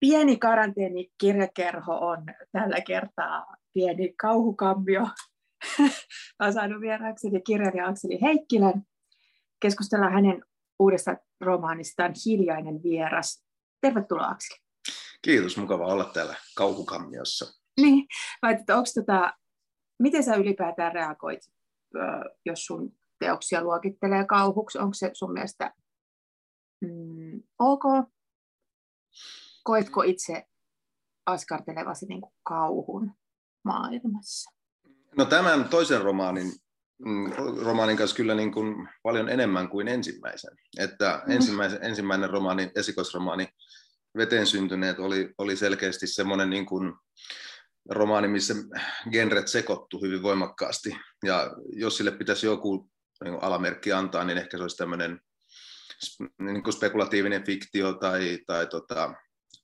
pieni karanteenikirjakerho on tällä kertaa pieni kauhukammio. Olen saanut vieraakseni kirjailija Akseli Heikkilän. Keskustellaan hänen uudesta romaanistaan Hiljainen vieras. Tervetuloa Akseli. Kiitos, mukava olla täällä kauhukammiossa. Niin, vai, että onko tota, miten sä ylipäätään reagoit, jos sun teoksia luokittelee kauhuksi? Onko se sun mielestä mm, ok? Koetko itse askartelevasi niin kuin kauhun maailmassa? No tämän toisen romaanin, mm, romaanin kanssa kyllä niin kuin paljon enemmän kuin ensimmäisen. Että mm. ensimmäisen, ensimmäinen romaani, esikoisromaani Veteen syntyneet oli, oli selkeästi semmoinen niin kuin romaani, missä genret sekoittu hyvin voimakkaasti. Ja jos sille pitäisi joku niin alamerkki antaa, niin ehkä se olisi tämmöinen niin kuin spekulatiivinen fiktio tai, tai tota,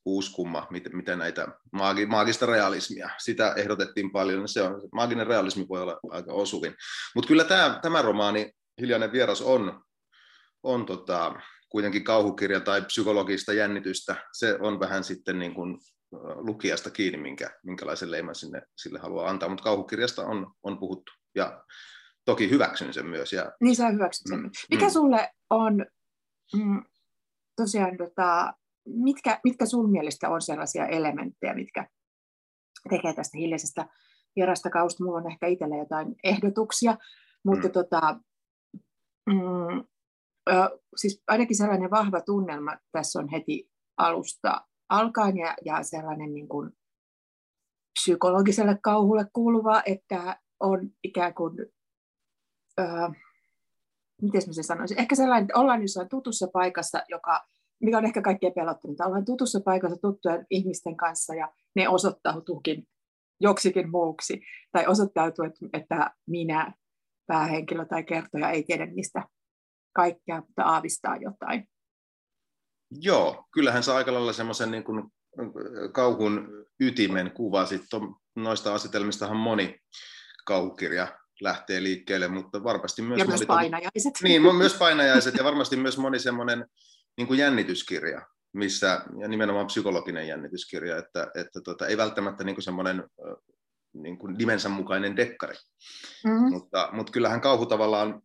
uuskumma, miten, miten näitä maagi, maagista realismia, sitä ehdotettiin paljon, se on, maaginen realismi voi olla aika osuvin. Mutta kyllä tämä, tämä romaani, Hiljainen vieras, on, on tota, kuitenkin kauhukirja tai psykologista jännitystä. Se on vähän sitten niin kuin lukijasta kiinni, minkä, minkälaisen leiman sinne, sille haluaa antaa, mutta kauhukirjasta on, on puhuttu ja toki hyväksyn sen myös. Ja... Niin sä hyväksyt sen. Mm, Mikä mm. sulle on mm, tosiaan, tota, mitkä, mitkä sun mielestä on sellaisia elementtejä, mitkä tekee tästä hiljaisesta vierasta kausta? Mulla on ehkä itsellä jotain ehdotuksia, mutta mm. tota, mm, ö, siis ainakin sellainen vahva tunnelma tässä on heti alusta alkaen ja, ja sellainen niin kuin psykologiselle kauhulle kuuluva, että on ikään kuin, öö, miten mä se sanoisin, ehkä sellainen, että ollaan jossain tutussa paikassa, joka, mikä on ehkä kaikkein pelottanut, ollaan tutussa paikassa tuttujen ihmisten kanssa ja ne osoittautuukin joksikin muuksi, tai osoittautuu, että minä, päähenkilö tai kertoja ei tiedä mistä kaikkea, mutta aavistaa jotain. Joo, kyllähän se aika lailla semmoisen niin kuin kauhun ytimen kuvasit. Noista asetelmistahan moni kauhukirja lähtee liikkeelle, mutta varmasti myös... Ja myös moni, painajaiset. Niin, myös painajaiset ja varmasti myös moni semmoinen niin kuin jännityskirja, missä, ja nimenomaan psykologinen jännityskirja, että, että tota, ei välttämättä niin kuin semmoinen niin kuin nimensä mukainen dekkari. Mm-hmm. Mutta, mutta kyllähän kauhu tavallaan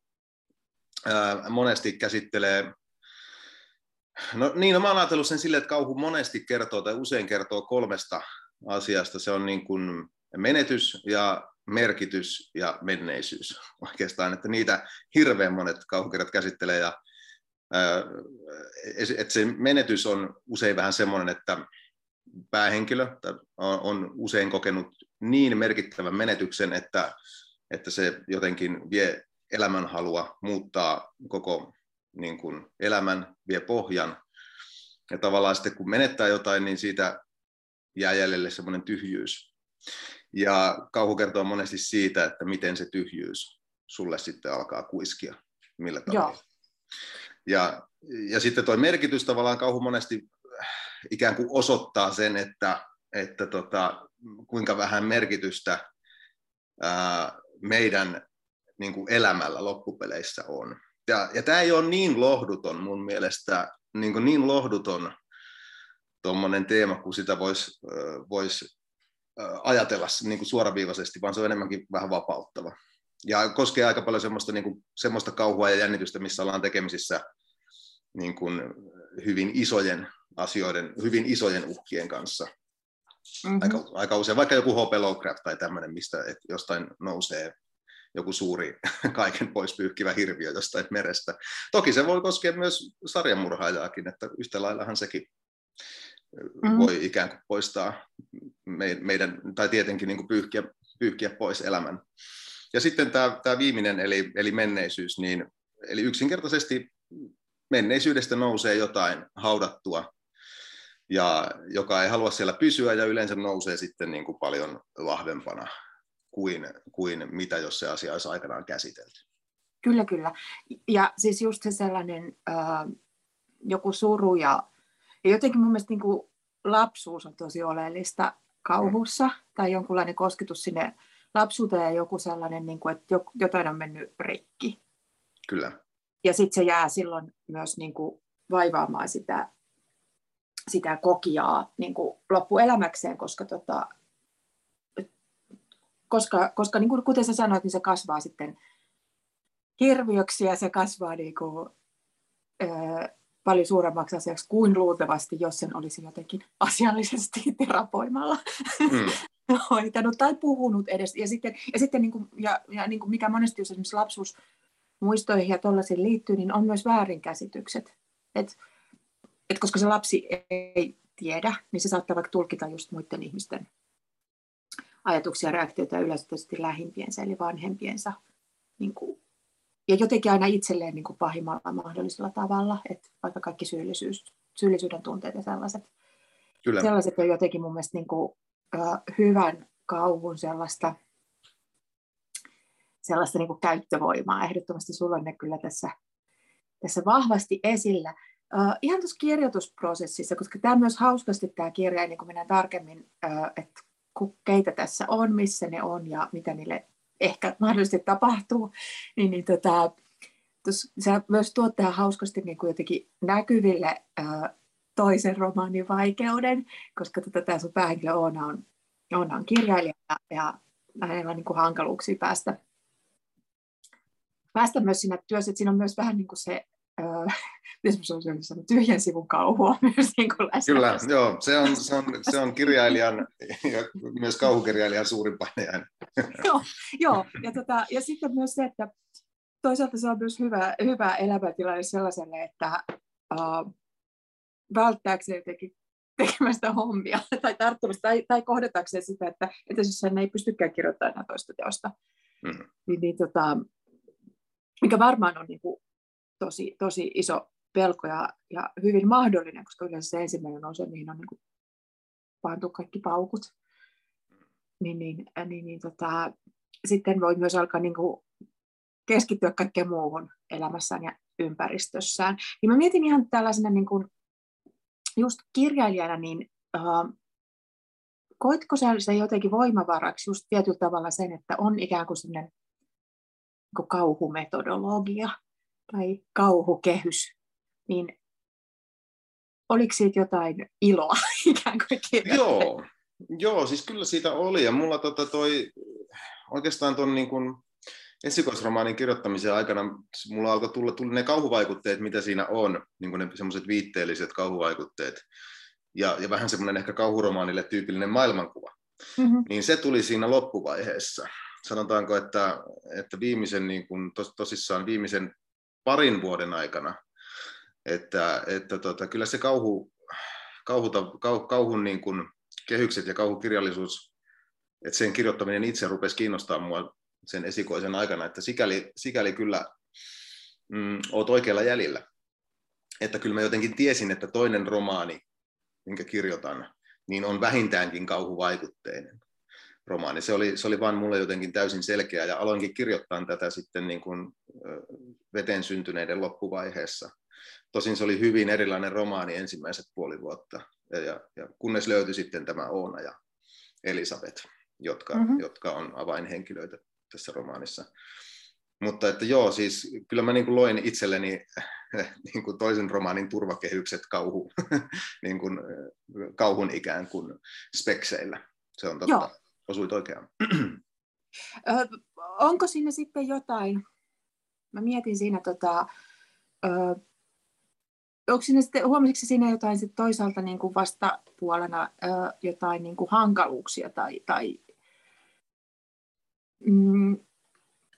ää, monesti käsittelee No niin, no mä oon ajatellut sen silleen, että kauhu monesti kertoo tai usein kertoo kolmesta asiasta. Se on niin kuin menetys ja merkitys ja menneisyys oikeastaan, että niitä hirveän monet kauhukirjat käsittelee ja että se menetys on usein vähän semmoinen, että päähenkilö on usein kokenut niin merkittävän menetyksen, että, että se jotenkin vie elämänhalua, muuttaa koko niin kuin elämän, vie pohjan. Ja tavallaan sitten kun menettää jotain, niin siitä jää jäljelle semmoinen tyhjyys. Ja kauhu kertoo monesti siitä, että miten se tyhjyys sulle sitten alkaa kuiskia, millä tavalla. Joo. Ja, ja sitten tuo merkitys tavallaan kauhu monesti ikään kuin osoittaa sen, että, että tota, kuinka vähän merkitystä ää, meidän niin kuin elämällä loppupeleissä on. Ja, ja tämä ei ole niin lohduton mun mielestä, niin, kuin niin lohduton tuommoinen teema, kun sitä voisi vois ajatella niin kuin suoraviivaisesti, vaan se on enemmänkin vähän vapauttava. Ja koskee aika paljon semmoista, niin kuin, semmoista kauhua ja jännitystä, missä ollaan tekemisissä niin kuin hyvin isojen asioiden, hyvin isojen uhkien kanssa. Mm-hmm. Aika, aika usein, vaikka joku H.P. Lovecraft tai tämmöinen, mistä et jostain nousee joku suuri kaiken pois pyyhkivä hirviö jostain merestä. Toki se voi koskea myös sarjamurhaajaakin, että yhtä laillahan sekin mm. voi ikään kuin poistaa meidän, tai tietenkin niin kuin pyyhkiä, pyyhkiä pois elämän. Ja sitten tämä, tämä viimeinen, eli, eli menneisyys, niin, eli yksinkertaisesti menneisyydestä nousee jotain haudattua, ja joka ei halua siellä pysyä, ja yleensä nousee sitten niin kuin paljon vahvempana kuin, kuin mitä jos se asia olisi aikanaan käsitelty. Kyllä, kyllä. Ja siis just se sellainen äh, joku suru ja, ja jotenkin mun mielestä niin kuin lapsuus on tosi oleellista kauhussa mm. tai jonkunlainen kosketus sinne lapsuuteen ja joku sellainen, niin kuin, että jotain on mennyt rikki. Kyllä. Ja sitten se jää silloin myös niin kuin vaivaamaan sitä sitä kokiaa niin kuin loppuelämäkseen, koska, tota, koska, koska niin kuin, kuten sä sanoit, niin se kasvaa sitten hirviöksi ja se kasvaa niin kuin, ö, paljon suuremmaksi asiaksi kuin luultavasti, jos sen olisi jotenkin asiallisesti terapoimalla mm. Hoitanut tai puhunut edes. Ja sitten, ja sitten niin kuin, ja, ja niin kuin mikä monesti jos esimerkiksi lapsuus muistoihin ja tuollaisiin liittyy, niin on myös väärinkäsitykset. Et, et koska se lapsi ei tiedä, niin se saattaa vaikka tulkita just muiden ihmisten ajatuksia ja reaktioita yleisesti lähimpiensä, eli vanhempiensa. Niin kuin, ja jotenkin aina itselleen niin kuin pahimmalla mahdollisella tavalla, että vaikka kaikki syyllisyys, syyllisyyden tunteet ja sellaiset, Kyllä. sellaiset on jotenkin mun mielestä niin kuin, hyvän kauhun sellaista, sellaista niin kuin käyttövoimaa. Ehdottomasti sulla on ne kyllä tässä, tässä vahvasti esillä. Uh, ihan tuossa kirjoitusprosessissa, koska tämä myös hauskasti tämä kirja, niin kuin mennään tarkemmin, uh, että keitä tässä on, missä ne on ja mitä niille ehkä mahdollisesti tapahtuu, niin, niin tota, tos, sä myös tuot tähän hauskasti niin kuin jotenkin näkyville ää, toisen romaanin vaikeuden, koska tota, tämä sun päähenkilö Oona on, Oona on kirjailija ja, ja hänellä on niin kuin hankaluuksia päästä, päästä myös siinä työssä, että siinä on myös vähän niin kuin se äh, tyhjän sivun kauhua myös niin kuin Kyllä, joo, se on, se, on, se on kirjailijan ja myös kauhukirjailijan suurin painajainen. joo, joo. Ja, tota, ja sitten myös se, että toisaalta se on myös hyvä, hyvä elämäntilanne sellaiselle, että välttääkseen jotenkin tekemästä hommia tai tarttumista tai, tai kohdatakseen sitä, että, että jos hän ei pystykään kirjoittamaan enää toista teosta, mm-hmm. niin, niin tota, mikä varmaan on niin kuin tosi, tosi iso pelko ja, ja hyvin mahdollinen, koska yleensä se ensimmäinen on se, mihin on niin kuin pantu kaikki paukut. Niin, niin, äh, niin, niin tota, sitten voi myös alkaa niin kuin keskittyä kaikkeen muuhun elämässään ja ympäristössään. Niin mä mietin ihan tällaisena niin kuin, just kirjailijana, niin uh, koitko sä se jotenkin voimavaraksi just tietyllä tavalla sen, että on ikään kuin sellainen niin kauhumetodologia, tai kauhukehys, niin oliko siitä jotain iloa ikään kuin Joo, joo, siis kyllä siitä oli. Ja mulla tota toi, oikeastaan tuon niin esikoisromaanin kirjoittamisen aikana mulla alkoi tulla, tuli ne kauhuvaikutteet, mitä siinä on, niin ne semmoiset viitteelliset kauhuvaikutteet, ja, ja vähän semmoinen ehkä kauhuromaanille tyypillinen maailmankuva. Mm-hmm. Niin se tuli siinä loppuvaiheessa. Sanotaanko, että, että viimeisen, niin kuin, tos, tosissaan viimeisen parin vuoden aikana. Että, että tota, kyllä se kauhu, kauhuta, kau, kauhun niin kuin kehykset ja kauhukirjallisuus, että sen kirjoittaminen itse rupesi kiinnostaa mua sen esikoisen aikana, että sikäli, sikäli kyllä mm, oot oikealla jäljellä. Että kyllä mä jotenkin tiesin, että toinen romaani, minkä kirjoitan, niin on vähintäänkin kauhuvaikutteinen romaani. Se oli, se oli vaan mulle jotenkin täysin selkeä ja aloinkin kirjoittaa tätä sitten niin kuin veteen syntyneiden loppuvaiheessa. Tosin se oli hyvin erilainen romaani ensimmäiset puoli vuotta, ja, ja kunnes löytyi sitten tämä Oona ja Elisabeth, jotka, mm-hmm. jotka on avainhenkilöitä tässä romaanissa. Mutta että joo, siis kyllä mä niin kuin loin itselleni niin kuin toisen romaanin turvakehykset kauhu, niin kuin, kauhun ikään kuin spekseillä. Se on totta. Joo osuit oikeaan. onko siinä sitten jotain, mä mietin siinä, tota, ö, onko siinä sitten, huomasitko siinä jotain sitten toisaalta niin kuin vastapuolena ö, jotain niin kuin hankaluuksia tai, tai mm,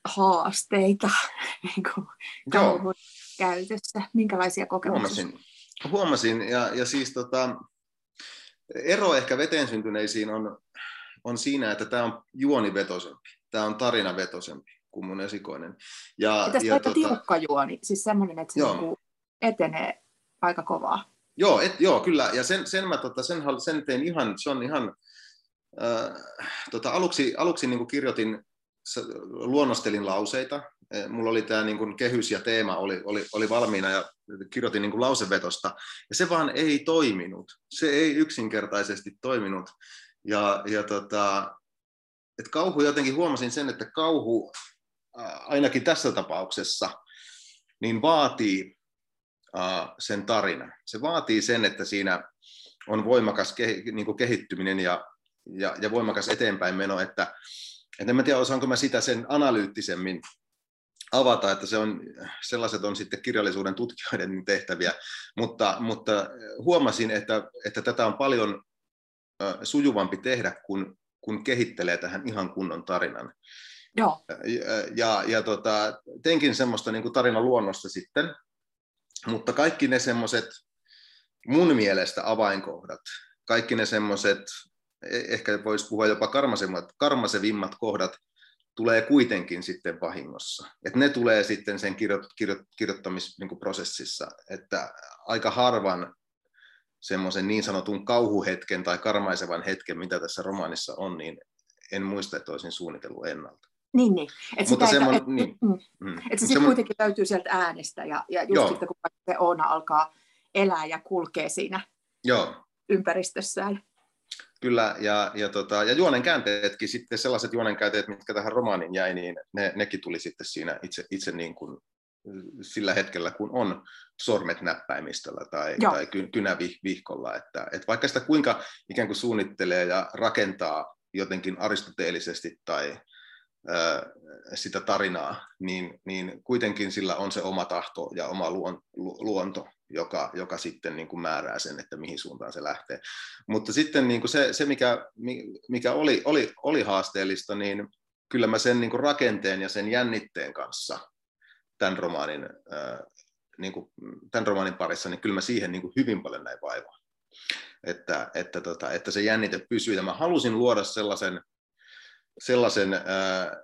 haasteita niin kuin käytössä? Minkälaisia kokemuksia? Huomasin, huomasin ja, ja siis tota, ero ehkä veteen syntyneisiin on on siinä, että tämä on juonivetosempi, tämä on tarinavetosempi kuin mun esikoinen. Ja, ja, ja tota, tiukka juoni, siis semmoinen, että se niinku etenee aika kovaa. Joo, et, joo kyllä, ja sen, sen mä tota, sen, sen tein ihan, se on ihan, äh, tota, aluksi, aluksi niin kirjoitin, luonnostelin lauseita, e, mulla oli tämä niin kehys ja teema oli, oli, oli valmiina ja kirjoitin niin lausevetosta, ja se vaan ei toiminut. Se ei yksinkertaisesti toiminut. Ja, ja tota, et kauhu jotenkin huomasin sen, että kauhu ainakin tässä tapauksessa niin vaatii uh, sen tarinan. Se vaatii sen, että siinä on voimakas niin kuin kehittyminen ja, ja, ja voimakas eteenpäin meno, että, että en mä tiedä, osaanko mä sitä sen analyyttisemmin avata, että se on, sellaiset on sitten kirjallisuuden tutkijoiden tehtäviä, mutta, mutta huomasin, että, että tätä on paljon sujuvampi tehdä, kun, kun kehittelee tähän ihan kunnon tarinan. Joo. Ja, ja, ja tota, teinkin semmoista niin kuin tarinan luonnosta sitten, mutta kaikki ne semmoiset mun mielestä avainkohdat, kaikki ne semmoiset, ehkä voisi puhua jopa karmasevimmat kohdat, tulee kuitenkin sitten vahingossa. Et ne tulee sitten sen kirjo, kirjo, kirjoittamisprosessissa, niin että aika harvan semmoisen niin sanotun kauhuhetken tai karmaisevan hetken, mitä tässä romaanissa on, niin en muista, että olisin suunnitellut ennalta. Niin, niin. Et Mutta semmon, et, niin. Mm, mm. Et se sitten kuitenkin löytyy sieltä äänestä ja, ja just sitten kun se Oona alkaa elää ja kulkee siinä Joo. ympäristössään. Kyllä, ja, ja, tota, ja juonen käänteetkin, sitten sellaiset juonen käänteet, mitkä tähän romaanin jäi, niin ne, nekin tuli sitten siinä itse, itse niin kuin sillä hetkellä, kun on sormet näppäimistöllä tai, tai kynä vihkolla. Että, että vaikka sitä kuinka ikään kuin suunnittelee ja rakentaa jotenkin aristoteellisesti tai ää, sitä tarinaa, niin, niin kuitenkin sillä on se oma tahto ja oma luon, luonto, joka, joka sitten niin kuin määrää sen, että mihin suuntaan se lähtee. Mutta sitten niin kuin se, se mikä, mikä oli, oli, oli haasteellista, niin kyllä mä sen niin kuin rakenteen ja sen jännitteen kanssa tämän romaanin, niin kuin, tämän romaanin parissa, niin kyllä mä siihen niin kuin hyvin paljon näin vaivaa. Että, että, tota, että se jännite pysyy. Ja mä halusin luoda sellaisen, sellaisen ää,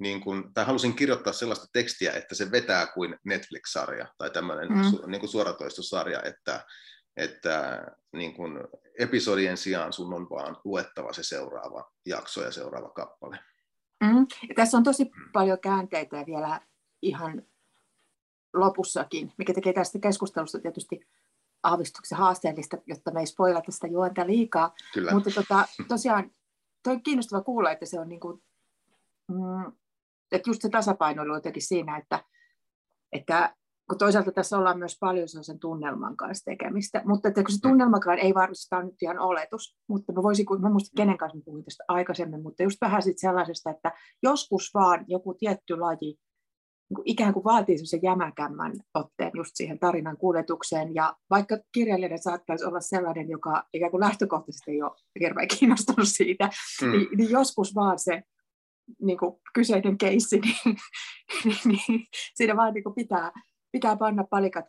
niin kuin, tai halusin kirjoittaa sellaista tekstiä, että se vetää kuin Netflix-sarja tai tämmöinen mm. su, niin kuin suoratoistosarja, että, että niin kuin episodien sijaan sun on vaan luettava se seuraava jakso ja seuraava kappale. Mm. Ja tässä on tosi paljon käänteitä vielä ihan lopussakin, mikä tekee tästä keskustelusta tietysti aavistuksen haasteellista, jotta me ei spoilata sitä juonta liikaa. Kyllä. Mutta tota, tosiaan toi on kiinnostava kuulla, että se on niin kuin, mm, että just se tasapainoilu jotenkin siinä, että, että kun toisaalta tässä ollaan myös paljon sen tunnelman kanssa tekemistä, mutta että kun se mm. tunnelmakaan ei varmasti nyt ihan oletus, mutta mä voisin, mä muistan kenen kanssa mä puhuin tästä aikaisemmin, mutta just vähän sit sellaisesta, että joskus vaan joku tietty laji niin ikään kuin vaatii sen jämäkämmän otteen just siihen tarinan kuljetukseen. Ja vaikka kirjailijan saattaisi olla sellainen, joka ikään kuin lähtökohtaisesti ei ole hirveän kiinnostunut siitä, mm. niin, niin joskus vaan se niin kuin kyseinen keissi, niin, niin, niin siinä vaan niin kuin pitää, pitää panna palikat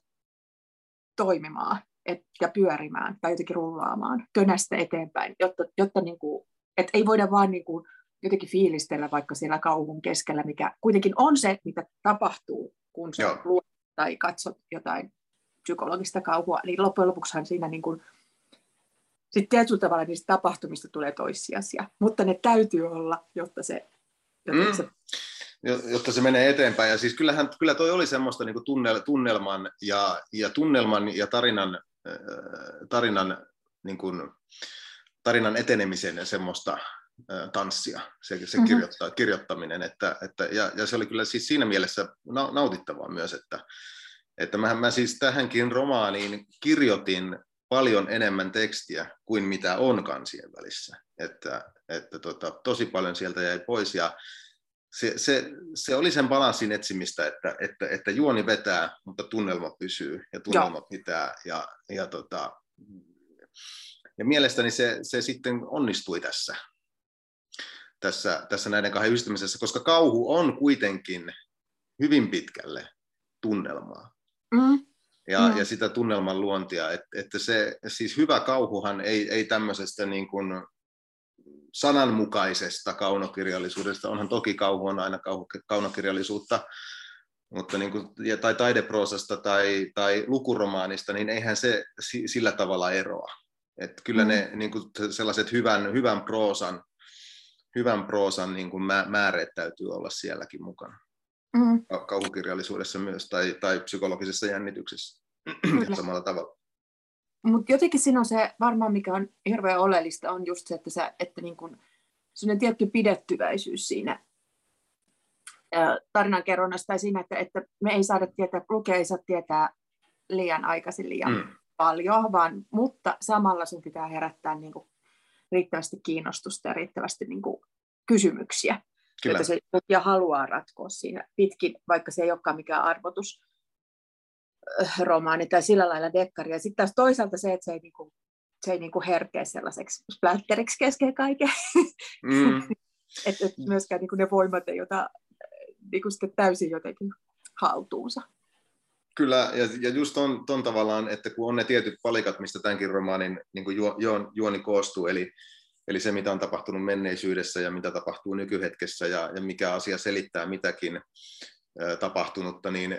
toimimaan et, ja pyörimään tai jotenkin rullaamaan könästä eteenpäin, jotta, jotta niin kuin, et ei voida vaan niin kuin jotenkin fiilistellä vaikka siellä kauhun keskellä, mikä kuitenkin on se, mitä tapahtuu, kun sä luot tai katsot jotain psykologista kauhua, niin loppujen lopuksihan siinä niin kuin, sitten tietyllä tavalla niistä tapahtumista tulee toissijaisia, mutta ne täytyy olla, jotta se, mm. se jotta se menee eteenpäin. Ja siis kyllähän, kyllä toi oli semmoista niin tunnel, tunnelman ja, ja tunnelman ja tarinan, äh, tarinan, niin kuin, tarinan etenemisen semmoista tanssia, se, se mm-hmm. kirjoittaa, kirjoittaminen, että, että, ja, ja se oli kyllä siis siinä mielessä nautittavaa myös, että, että mä, mä siis tähänkin romaaniin kirjoitin paljon enemmän tekstiä kuin mitä on kansien välissä, että, että tota, tosi paljon sieltä jäi pois, ja se, se, se oli sen balanssin etsimistä, että, että, että juoni vetää, mutta tunnelma pysyy, ja tunnelma Joo. pitää, ja, ja, tota, ja mielestäni se, se sitten onnistui tässä, tässä, tässä näiden kahden yhdistämisessä, koska kauhu on kuitenkin hyvin pitkälle tunnelmaa. Mm. Ja, mm. ja sitä tunnelman luontia, että, että se, siis hyvä kauhuhan ei, ei tämmöisestä niin kuin sananmukaisesta kaunokirjallisuudesta, onhan toki kauhu on aina kauhu, kaunokirjallisuutta, mutta niin kuin, tai taideproosasta tai, tai lukuromaanista, niin eihän se sillä tavalla eroa. Että kyllä mm. ne niin kuin sellaiset hyvän, hyvän proosan hyvän proosan niin kuin määreet täytyy olla sielläkin mukana. Mm. Kauhukirjallisuudessa myös tai, tai psykologisessa jännityksessä samalla tavalla. Mutta jotenkin siinä on se, varmaan mikä on hirveän oleellista, on just se, että, sä, että niin kun, sellainen tietty pidettyväisyys siinä tarinankerronnassa tai siinä, että, että me ei saada tietää, lukea ei saa tietää liian aikaisin liian mm. paljon, vaan, mutta samalla sun pitää herättää niin kuin riittävästi kiinnostusta ja riittävästi niin kuin kysymyksiä, Kyllä. joita se lukija haluaa ratkoa siinä pitkin, vaikka se ei olekaan mikään arvotus äh, romaani tai sillä lailla dekkari. Ja sitten taas toisaalta se, että se ei, niinku, se ei niinku herkeä sellaiseksi splatteriksi kesken kaiken. Mm. että et myöskään niinku ne voimat ei ota niinku sitten täysin jotenkin haltuunsa. Kyllä, ja, ja just ton, ton tavallaan, että kun on ne tietyt palikat, mistä tämänkin romaanin niin kuin juo, juon, juoni koostuu, eli, eli se, mitä on tapahtunut menneisyydessä ja mitä tapahtuu nykyhetkessä ja, ja mikä asia selittää mitäkin tapahtunutta, niin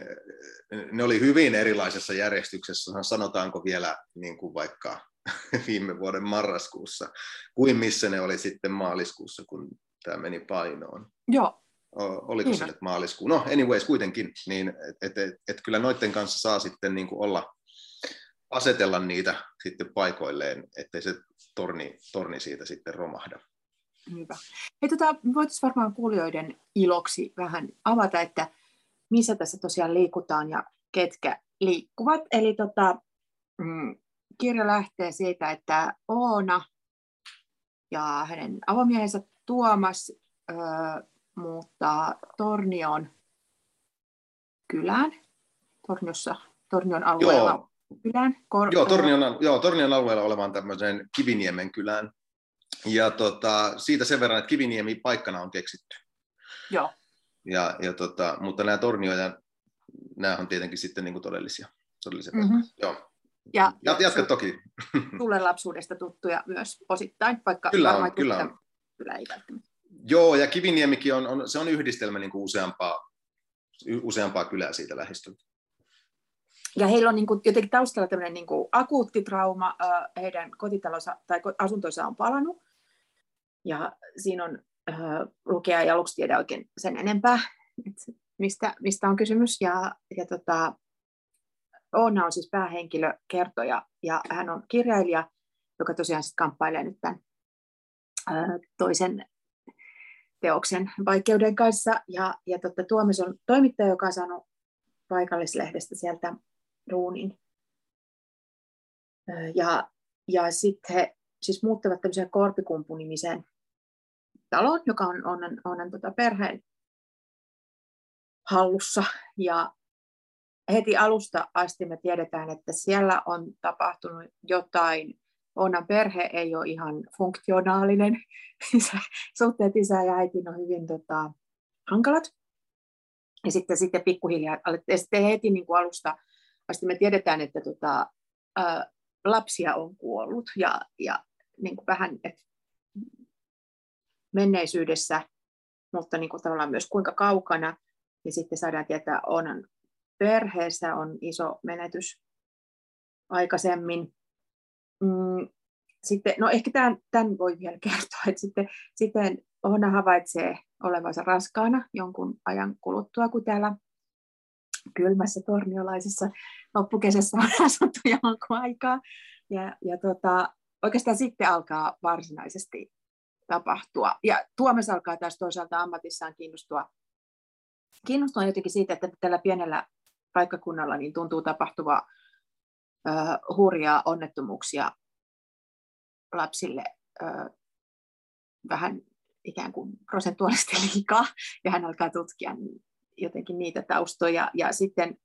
ne oli hyvin erilaisessa järjestyksessä, sanotaanko vielä niin kuin vaikka viime vuoden marraskuussa, kuin missä ne oli sitten maaliskuussa, kun tämä meni painoon. Joo, oliko se nyt maaliskuu? No anyways, kuitenkin, niin että et, et kyllä noiden kanssa saa sitten niin kuin olla, asetella niitä sitten paikoilleen, ettei se torni, torni siitä sitten romahda. Hyvä. Hei, tota, voitaisiin varmaan kuulijoiden iloksi vähän avata, että missä tässä tosiaan liikutaan ja ketkä liikkuvat. Eli tota, mm, kirja lähtee siitä, että Oona ja hänen avomiehensä Tuomas öö, muuttaa Tornion kylään, Torniossa, Tornion alueella joo. Kylään. Kor- joo, Tornion, joo, Tornion alueella olevaan tämmöiseen Kiviniemen kylään. Ja tota, siitä sen verran, että Kiviniemi paikkana on keksitty. Joo. Ja, ja tota, mutta nämä Tornioja, nämä on tietenkin sitten niin kuin todellisia, todellisia mm-hmm. Joo. Ja, ja jatka toki. Tulee lapsuudesta tuttuja myös osittain, vaikka kyllä on, kyllä on. Kyllä ei välttämättä. Joo, ja Kiviniemikin on, on, se on yhdistelmä niin kuin useampaa, useampaa kylää siitä lähistöltä. Ja heillä on niin kuin, jotenkin taustalla tämmöinen niin kuin akuutti trauma, heidän kotitalonsa tai asuntonsa on palannut. Ja siinä on äh, lukea ja aluksi tiedä oikein sen enempää, että mistä, mistä on kysymys. Ja, ja tota, Oona on siis päähenkilö, kertoja, ja hän on kirjailija, joka tosiaan sitten kamppailee nyt tämän äh, toisen teoksen vaikeuden kanssa. Ja, ja totta, Tuomas on toimittaja, joka on saanut paikallislehdestä sieltä ruunin. Ja, ja sitten he siis muuttavat tämmöiseen Korpikumpu-nimiseen taloon, joka on Onnan, Onnan tota perheen hallussa. Ja heti alusta asti me tiedetään, että siellä on tapahtunut jotain Onnan perhe ei ole ihan funktionaalinen. Suhteet isä ja äitiin on hyvin tota, hankalat. Ja sitten, sitten pikkuhiljaa, ja sitten heti niin kuin alusta asti me tiedetään, että tota, ä, lapsia on kuollut ja, ja niin kuin vähän että menneisyydessä, mutta niin kuin tavallaan myös kuinka kaukana. Ja sitten saadaan tietää, Onan perheessä on iso menetys aikaisemmin mm, sitten, no ehkä tämän, tämän voi vielä kertoa, että sitten, sitten Oona havaitsee olevansa raskaana jonkun ajan kuluttua, kun täällä kylmässä torniolaisessa loppukesässä on asuttu jonkun aikaa. Ja, ja tota, oikeastaan sitten alkaa varsinaisesti tapahtua. Ja Tuomas alkaa taas toisaalta ammatissaan kiinnostua, kiinnostua jotenkin siitä, että tällä pienellä paikkakunnalla niin tuntuu tapahtuva hurjaa onnettomuuksia lapsille ö, vähän ikään kuin prosentuaalisesti liikaa, ja hän alkaa tutkia jotenkin niitä taustoja, ja sitten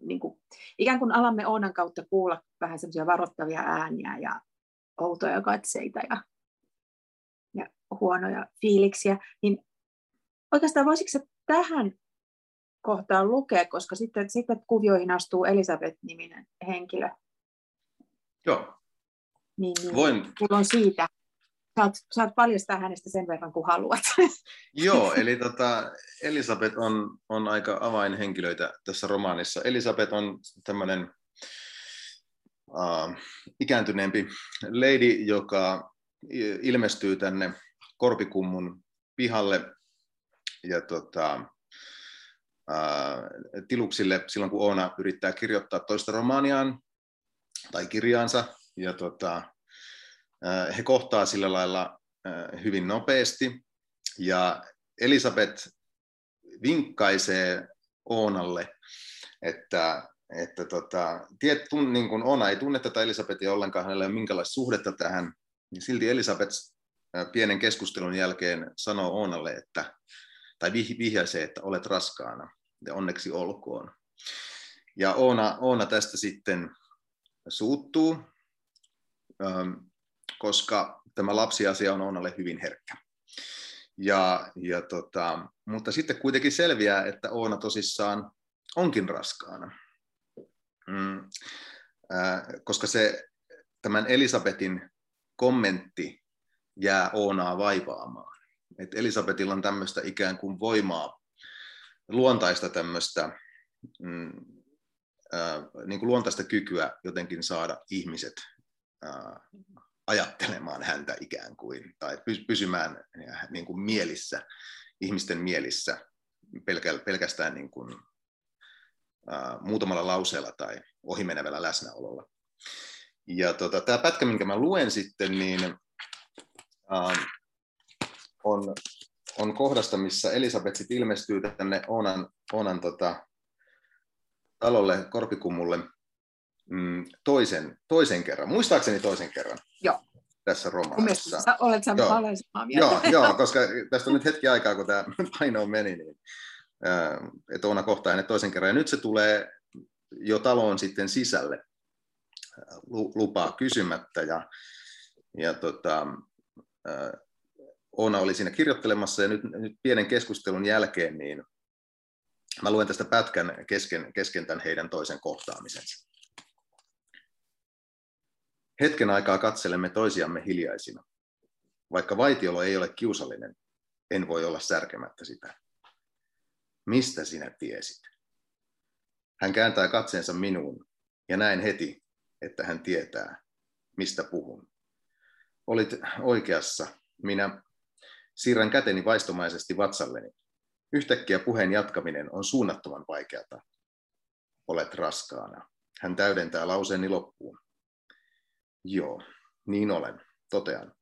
niin kuin, ikään kuin alamme Oonan kautta kuulla vähän semmoisia varoittavia ääniä ja outoja katseita ja, ja huonoja fiiliksiä, niin oikeastaan voisitko sä tähän kohtaan lukea, koska sitten, sitten kuvioihin astuu Elisabeth-niminen henkilö. Joo. Niin, niin Voin. Mulla on siitä. Saat, saat paljastaa hänestä sen verran kuin haluat. Joo, eli tota, Elisabeth on, on aika avainhenkilöitä tässä romaanissa. Elisabeth on tämmöinen uh, ikääntyneempi lady, joka ilmestyy tänne Korpikummun pihalle ja tota, tiluksille silloin, kun Oona yrittää kirjoittaa toista romaaniaan tai kirjaansa. Ja tota, he kohtaa sillä lailla hyvin nopeasti. Ja Elisabeth vinkkaisee Oonalle, että että tota, tiet, tun, niin kuin Ona ei tunne tätä Elisabetia ollenkaan, hänellä ei ole minkälaista suhdetta tähän, niin silti Elisabeth pienen keskustelun jälkeen sanoo Oonalle, että, tai vihjaisee, että olet raskaana, ja onneksi olkoon. Ja Oona, Oona tästä sitten suuttuu, koska tämä lapsiasia on Oonalle hyvin herkkä. Ja, ja tota, mutta sitten kuitenkin selviää, että Oona tosissaan onkin raskaana. Mm, äh, koska se, tämän Elisabetin kommentti jää Oonaa vaivaamaan. Et Elisabetilla on tämmöistä ikään kuin voimaa, luontaista tämmöistä, mm, äh, niin kuin luontaista kykyä jotenkin saada ihmiset äh, ajattelemaan häntä ikään kuin, tai pysymään niin kuin mielissä, ihmisten mielissä pelkästään niin kuin, uh, muutamalla lauseella tai ohimenevällä läsnäololla. Ja tota, tämä pätkä, minkä mä luen sitten, niin uh, on, on kohdasta, missä Elisabeth ilmestyy tänne Onan, Onan tota, talolle, Korpikummulle, mm, toisen, toisen kerran, muistaakseni toisen kerran. Joo. Tässä romaanissa. Sä olet sä joo. samaa mieltä. Joo, joo, koska tästä on nyt hetki aikaa, kun tämä paino meni, niin että Oona kohtaa hänet toisen kerran. Ja nyt se tulee jo taloon sitten sisälle lupaa kysymättä. Ja, ja tota, Oona oli siinä kirjoittelemassa ja nyt, nyt pienen keskustelun jälkeen niin mä luen tästä pätkän kesken, kesken tämän heidän toisen kohtaamisensa. Hetken aikaa katselemme toisiamme hiljaisina. Vaikka vaitiolo ei ole kiusallinen, en voi olla särkemättä sitä. Mistä sinä tiesit? Hän kääntää katseensa minuun ja näen heti, että hän tietää, mistä puhun. Olit oikeassa. Minä siirrän käteni vaistomaisesti vatsalleni. Yhtäkkiä puheen jatkaminen on suunnattoman vaikeata. Olet raskaana. Hän täydentää lauseeni loppuun. Joo, niin olen, totean.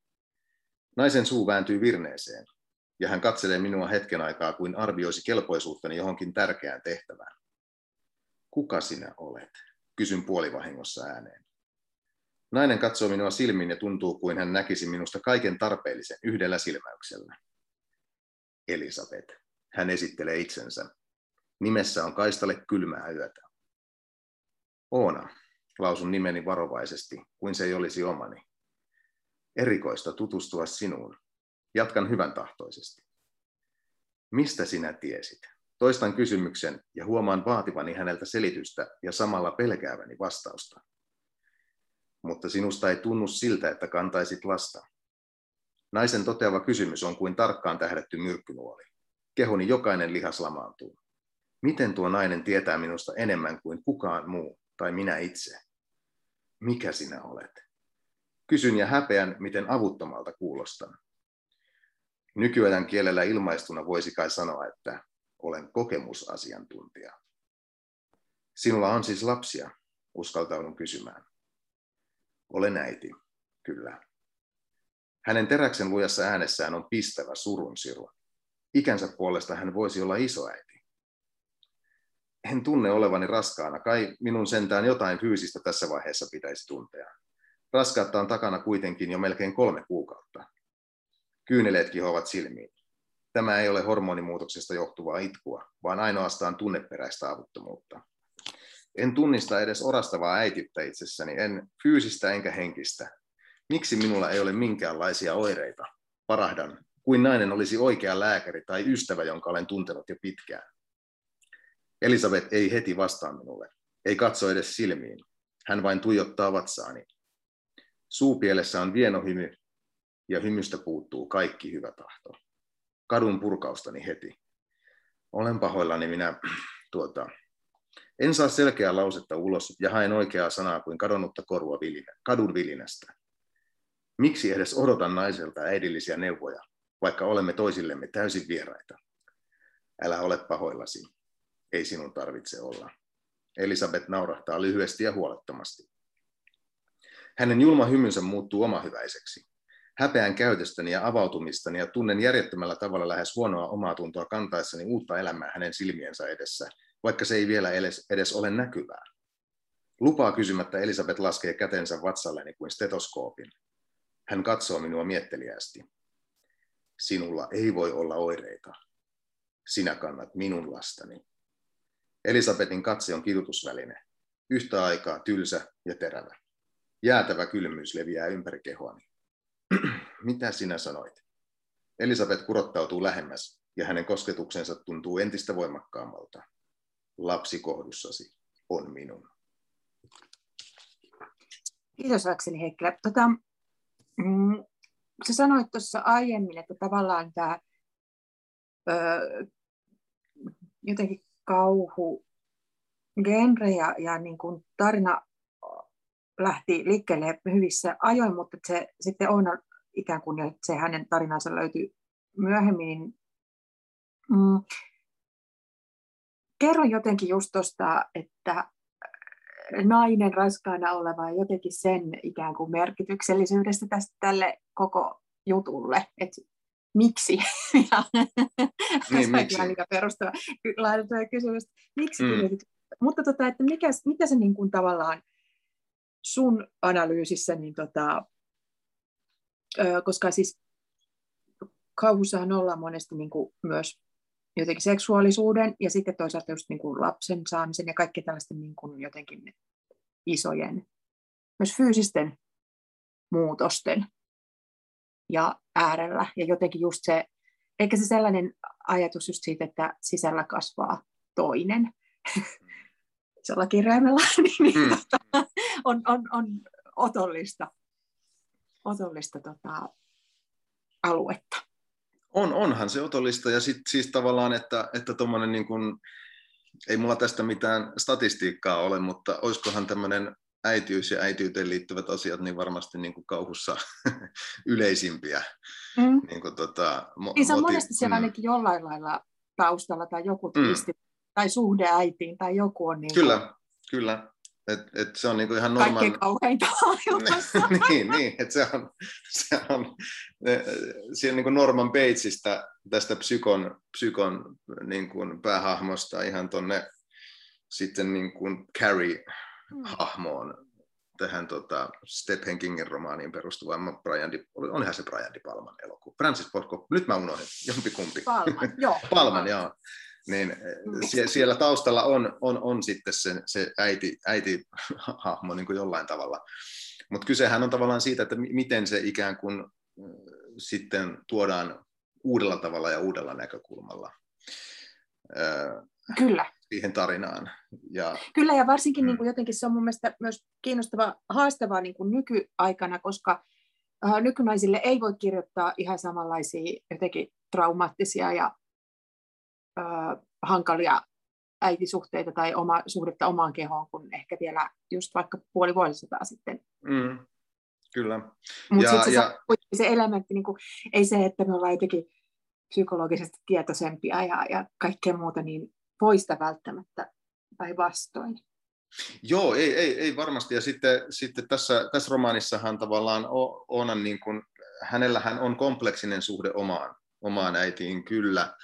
Naisen suu vääntyy virneeseen, ja hän katselee minua hetken aikaa kuin arvioisi kelpoisuuttani johonkin tärkeään tehtävään. Kuka sinä olet? Kysyn puolivahingossa ääneen. Nainen katsoo minua silmiin ja tuntuu kuin hän näkisi minusta kaiken tarpeellisen yhdellä silmäyksellä. Elisabeth. Hän esittelee itsensä. Nimessä on kaistalle kylmää yötä. Oona, lausun nimeni varovaisesti, kuin se ei olisi omani. Erikoista tutustua sinuun. Jatkan hyvän tahtoisesti. Mistä sinä tiesit? Toistan kysymyksen ja huomaan vaativani häneltä selitystä ja samalla pelkääväni vastausta. Mutta sinusta ei tunnu siltä, että kantaisit lasta. Naisen toteava kysymys on kuin tarkkaan tähdetty myrkkynuoli. Kehoni jokainen lihas lamaantuu. Miten tuo nainen tietää minusta enemmän kuin kukaan muu tai minä itse? Mikä sinä olet? Kysyn ja häpeän, miten avuttomalta kuulostan. Nykyajan kielellä ilmaistuna voisi kai sanoa, että olen kokemusasiantuntija. Sinulla on siis lapsia, uskaltaudun kysymään. Olen äiti, kyllä. Hänen teräksen lujassa äänessään on pistävä surun siru. Ikänsä puolesta hän voisi olla isoäiti. En tunne olevani raskaana, kai minun sentään jotain fyysistä tässä vaiheessa pitäisi tuntea. Raskautta on takana kuitenkin jo melkein kolme kuukautta. Kyyneleet kihoavat silmiin. Tämä ei ole hormonimuutoksesta johtuvaa itkua, vaan ainoastaan tunneperäistä avuttomuutta. En tunnista edes orastavaa äitiyttä itsessäni, en fyysistä enkä henkistä. Miksi minulla ei ole minkäänlaisia oireita? Parahdan, kuin nainen olisi oikea lääkäri tai ystävä, jonka olen tuntenut jo pitkään. Elisabeth ei heti vastaa minulle, ei katso edes silmiin. Hän vain tuijottaa vatsaani. Suupielessä on vienohymy ja hymystä puuttuu kaikki hyvä tahto. Kadun purkaustani heti. Olen pahoillani minä tuota, en saa selkeää lausetta ulos ja haen oikeaa sanaa kuin kadonnutta korua vilinä, kadun vilinästä. Miksi edes odotan naiselta äidillisiä neuvoja, vaikka olemme toisillemme täysin vieraita? Älä ole pahoillasi. Ei sinun tarvitse olla. Elisabeth naurahtaa lyhyesti ja huolettomasti. Hänen julma hymynsä muuttuu omahyväiseksi häpeän käytöstäni ja avautumistani ja tunnen järjettömällä tavalla lähes huonoa omaa tuntoa kantaessani uutta elämää hänen silmiensä edessä, vaikka se ei vielä edes, edes ole näkyvää. Lupaa kysymättä Elisabeth laskee kätensä vatsalleni kuin stetoskoopin. Hän katsoo minua mietteliästi. Sinulla ei voi olla oireita. Sinä kannat minun lastani. Elisabetin katse on kidutusväline. Yhtä aikaa tylsä ja terävä. Jäätävä kylmyys leviää ympäri kehoani. Mitä sinä sanoit? Elisabet kurottautuu lähemmäs ja hänen kosketuksensa tuntuu entistä voimakkaammalta. Lapsi kohdussasi on minun. Kiitos Akseli Heikkilä. Tota, mm, sä sanoit tuossa aiemmin, että tavallaan tämä jotenkin kauhu genre ja, ja niin kuin tarina lähti liikkeelle hyvissä ajoin, mutta se sitten on ikään kuin se hänen tarinansa löytyy myöhemmin. Mm. Kerro jotenkin just tuosta, että nainen raskaana oleva ja jotenkin sen ikään kuin merkityksellisyydestä tästä tälle koko jutulle, että miksi? ja niin, miksi? perustava kysymys. Miksi mm. Mutta tota, että mikä, mitä se niin kuin tavallaan sun analyysissä, niin tota, koska siis kauhussahan ollaan monesti niin kuin myös jotenkin seksuaalisuuden ja sitten toisaalta just niin kuin lapsen saamisen ja kaikki tällaisten niin kuin jotenkin isojen, myös fyysisten muutosten ja äärellä. Ja jotenkin just se, eikä se sellainen ajatus just siitä, että sisällä kasvaa toinen, isolla kirjaimella, niin, mm. tota, on, on, on otollista, otollista tota, aluetta. On, onhan se otollista ja sit, siis tavallaan, että, että tommonen niin kun, ei mulla tästä mitään statistiikkaa ole, mutta olisikohan tämmöinen äitiys ja äitiyteen liittyvät asiat niin varmasti niin kuin kauhussa yleisimpiä. Mm. Niin, kuin, tota, mo- niin se on moti- monesti siellä mm. ainakin jollain lailla taustalla tai joku twisti mm. tai suhde äitiin tai joku on niin Kyllä, kyllä. Et, et se on niinku ihan normaali... Kaikkein kauheinta niin, niin että se on, se on siinä niinku Norman Batesista tästä psykon, psykon niin kuin päähahmosta ihan tonne sitten niin kuin Carrie-hahmoon hmm. tähän tota, Stephen Kingin romaaniin perustuvaan Brian Di, onhan se Brian Di Palman elokuva. Francis Ford nyt mä unohdin, jompikumpi. Palman, joo. Palman, joo niin eh, siellä taustalla on, on, on sitten se, se äiti, äiti-hahmo niin kuin jollain tavalla. Mutta kysehän on tavallaan siitä, että miten se ikään kuin eh, sitten tuodaan uudella tavalla ja uudella näkökulmalla. Eh, Kyllä. Siihen tarinaan. Ja, Kyllä, ja varsinkin mm. niin kuin jotenkin se on mun mielestä myös kiinnostava, haastavaa niin kuin nykyaikana, koska nykynaisille ei voi kirjoittaa ihan samanlaisia jotenkin traumaattisia ja äh, hankalia äitisuhteita tai oma, suhdetta omaan kehoon kuin ehkä vielä just vaikka puoli vuosisataa sitten. Mm, kyllä. Mutta sitten ja... se, se elementti, niin kuin, ei se, että me ollaan jotenkin psykologisesti tietoisempia ja, ja kaikkea muuta, niin poista välttämättä päinvastoin. Joo, ei, ei, ei varmasti. Ja sitten, sitten tässä, tässä romaanissahan tavallaan Oonan, niin kuin, hänellähän on kompleksinen suhde omaan, omaan äitiin, kyllä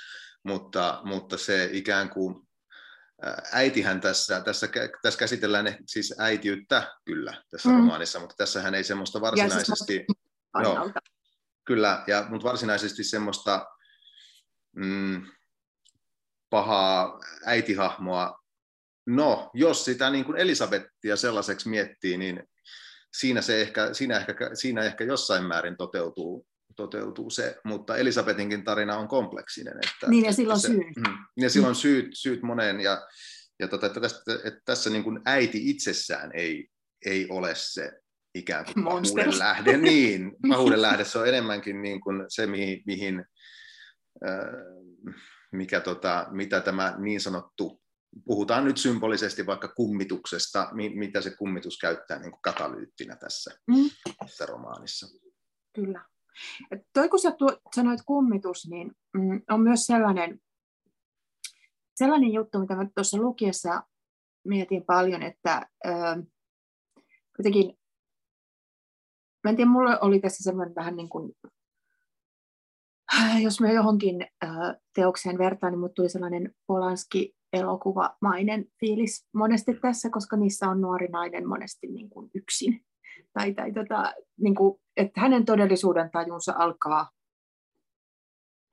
mutta, mutta se ikään kuin äitihän tässä, tässä, tässä käsitellään siis äitiyttä kyllä tässä mm. romaanissa, mutta tässähän ei semmoista varsinaisesti... Siis joo, kyllä, ja, mutta varsinaisesti semmoista mm, pahaa äitihahmoa, no jos sitä niin kuin Elisabettia sellaiseksi miettii, niin siinä, se ehkä, siinä, ehkä, siinä ehkä jossain määrin toteutuu toteutuu se, mutta Elisabetinkin tarina on kompleksinen. Että, niin, ja silloin syyt. Mm, ja silloin syyt, syyt moneen, ja, ja tota, että, tästä, että tässä niin kuin äiti itsessään ei, ei ole se ikään kuin pahuuden lähde. Niin, pahuuden lähde, se on enemmänkin niin kuin se, mihin, mihin äh, mikä tota, mitä tämä niin sanottu, puhutaan nyt symbolisesti vaikka kummituksesta, mitä se kummitus käyttää niin kuin katalyyttinä tässä, mm. tässä romaanissa. Kyllä. Toi kun sä tuo, sanoit kummitus, niin mm, on myös sellainen, sellainen juttu, mitä mä tuossa lukiessa mietin paljon, että ö, jotenkin, mä en tiedä, mulle oli tässä semmoinen vähän niin kuin, jos me johonkin teokseen vertaan, niin mut tuli sellainen Polanski elokuvamainen fiilis monesti tässä, koska niissä on nuori nainen monesti niin kuin yksin. Tai, tai tota, niin kuin, että hänen todellisuuden tajunsa alkaa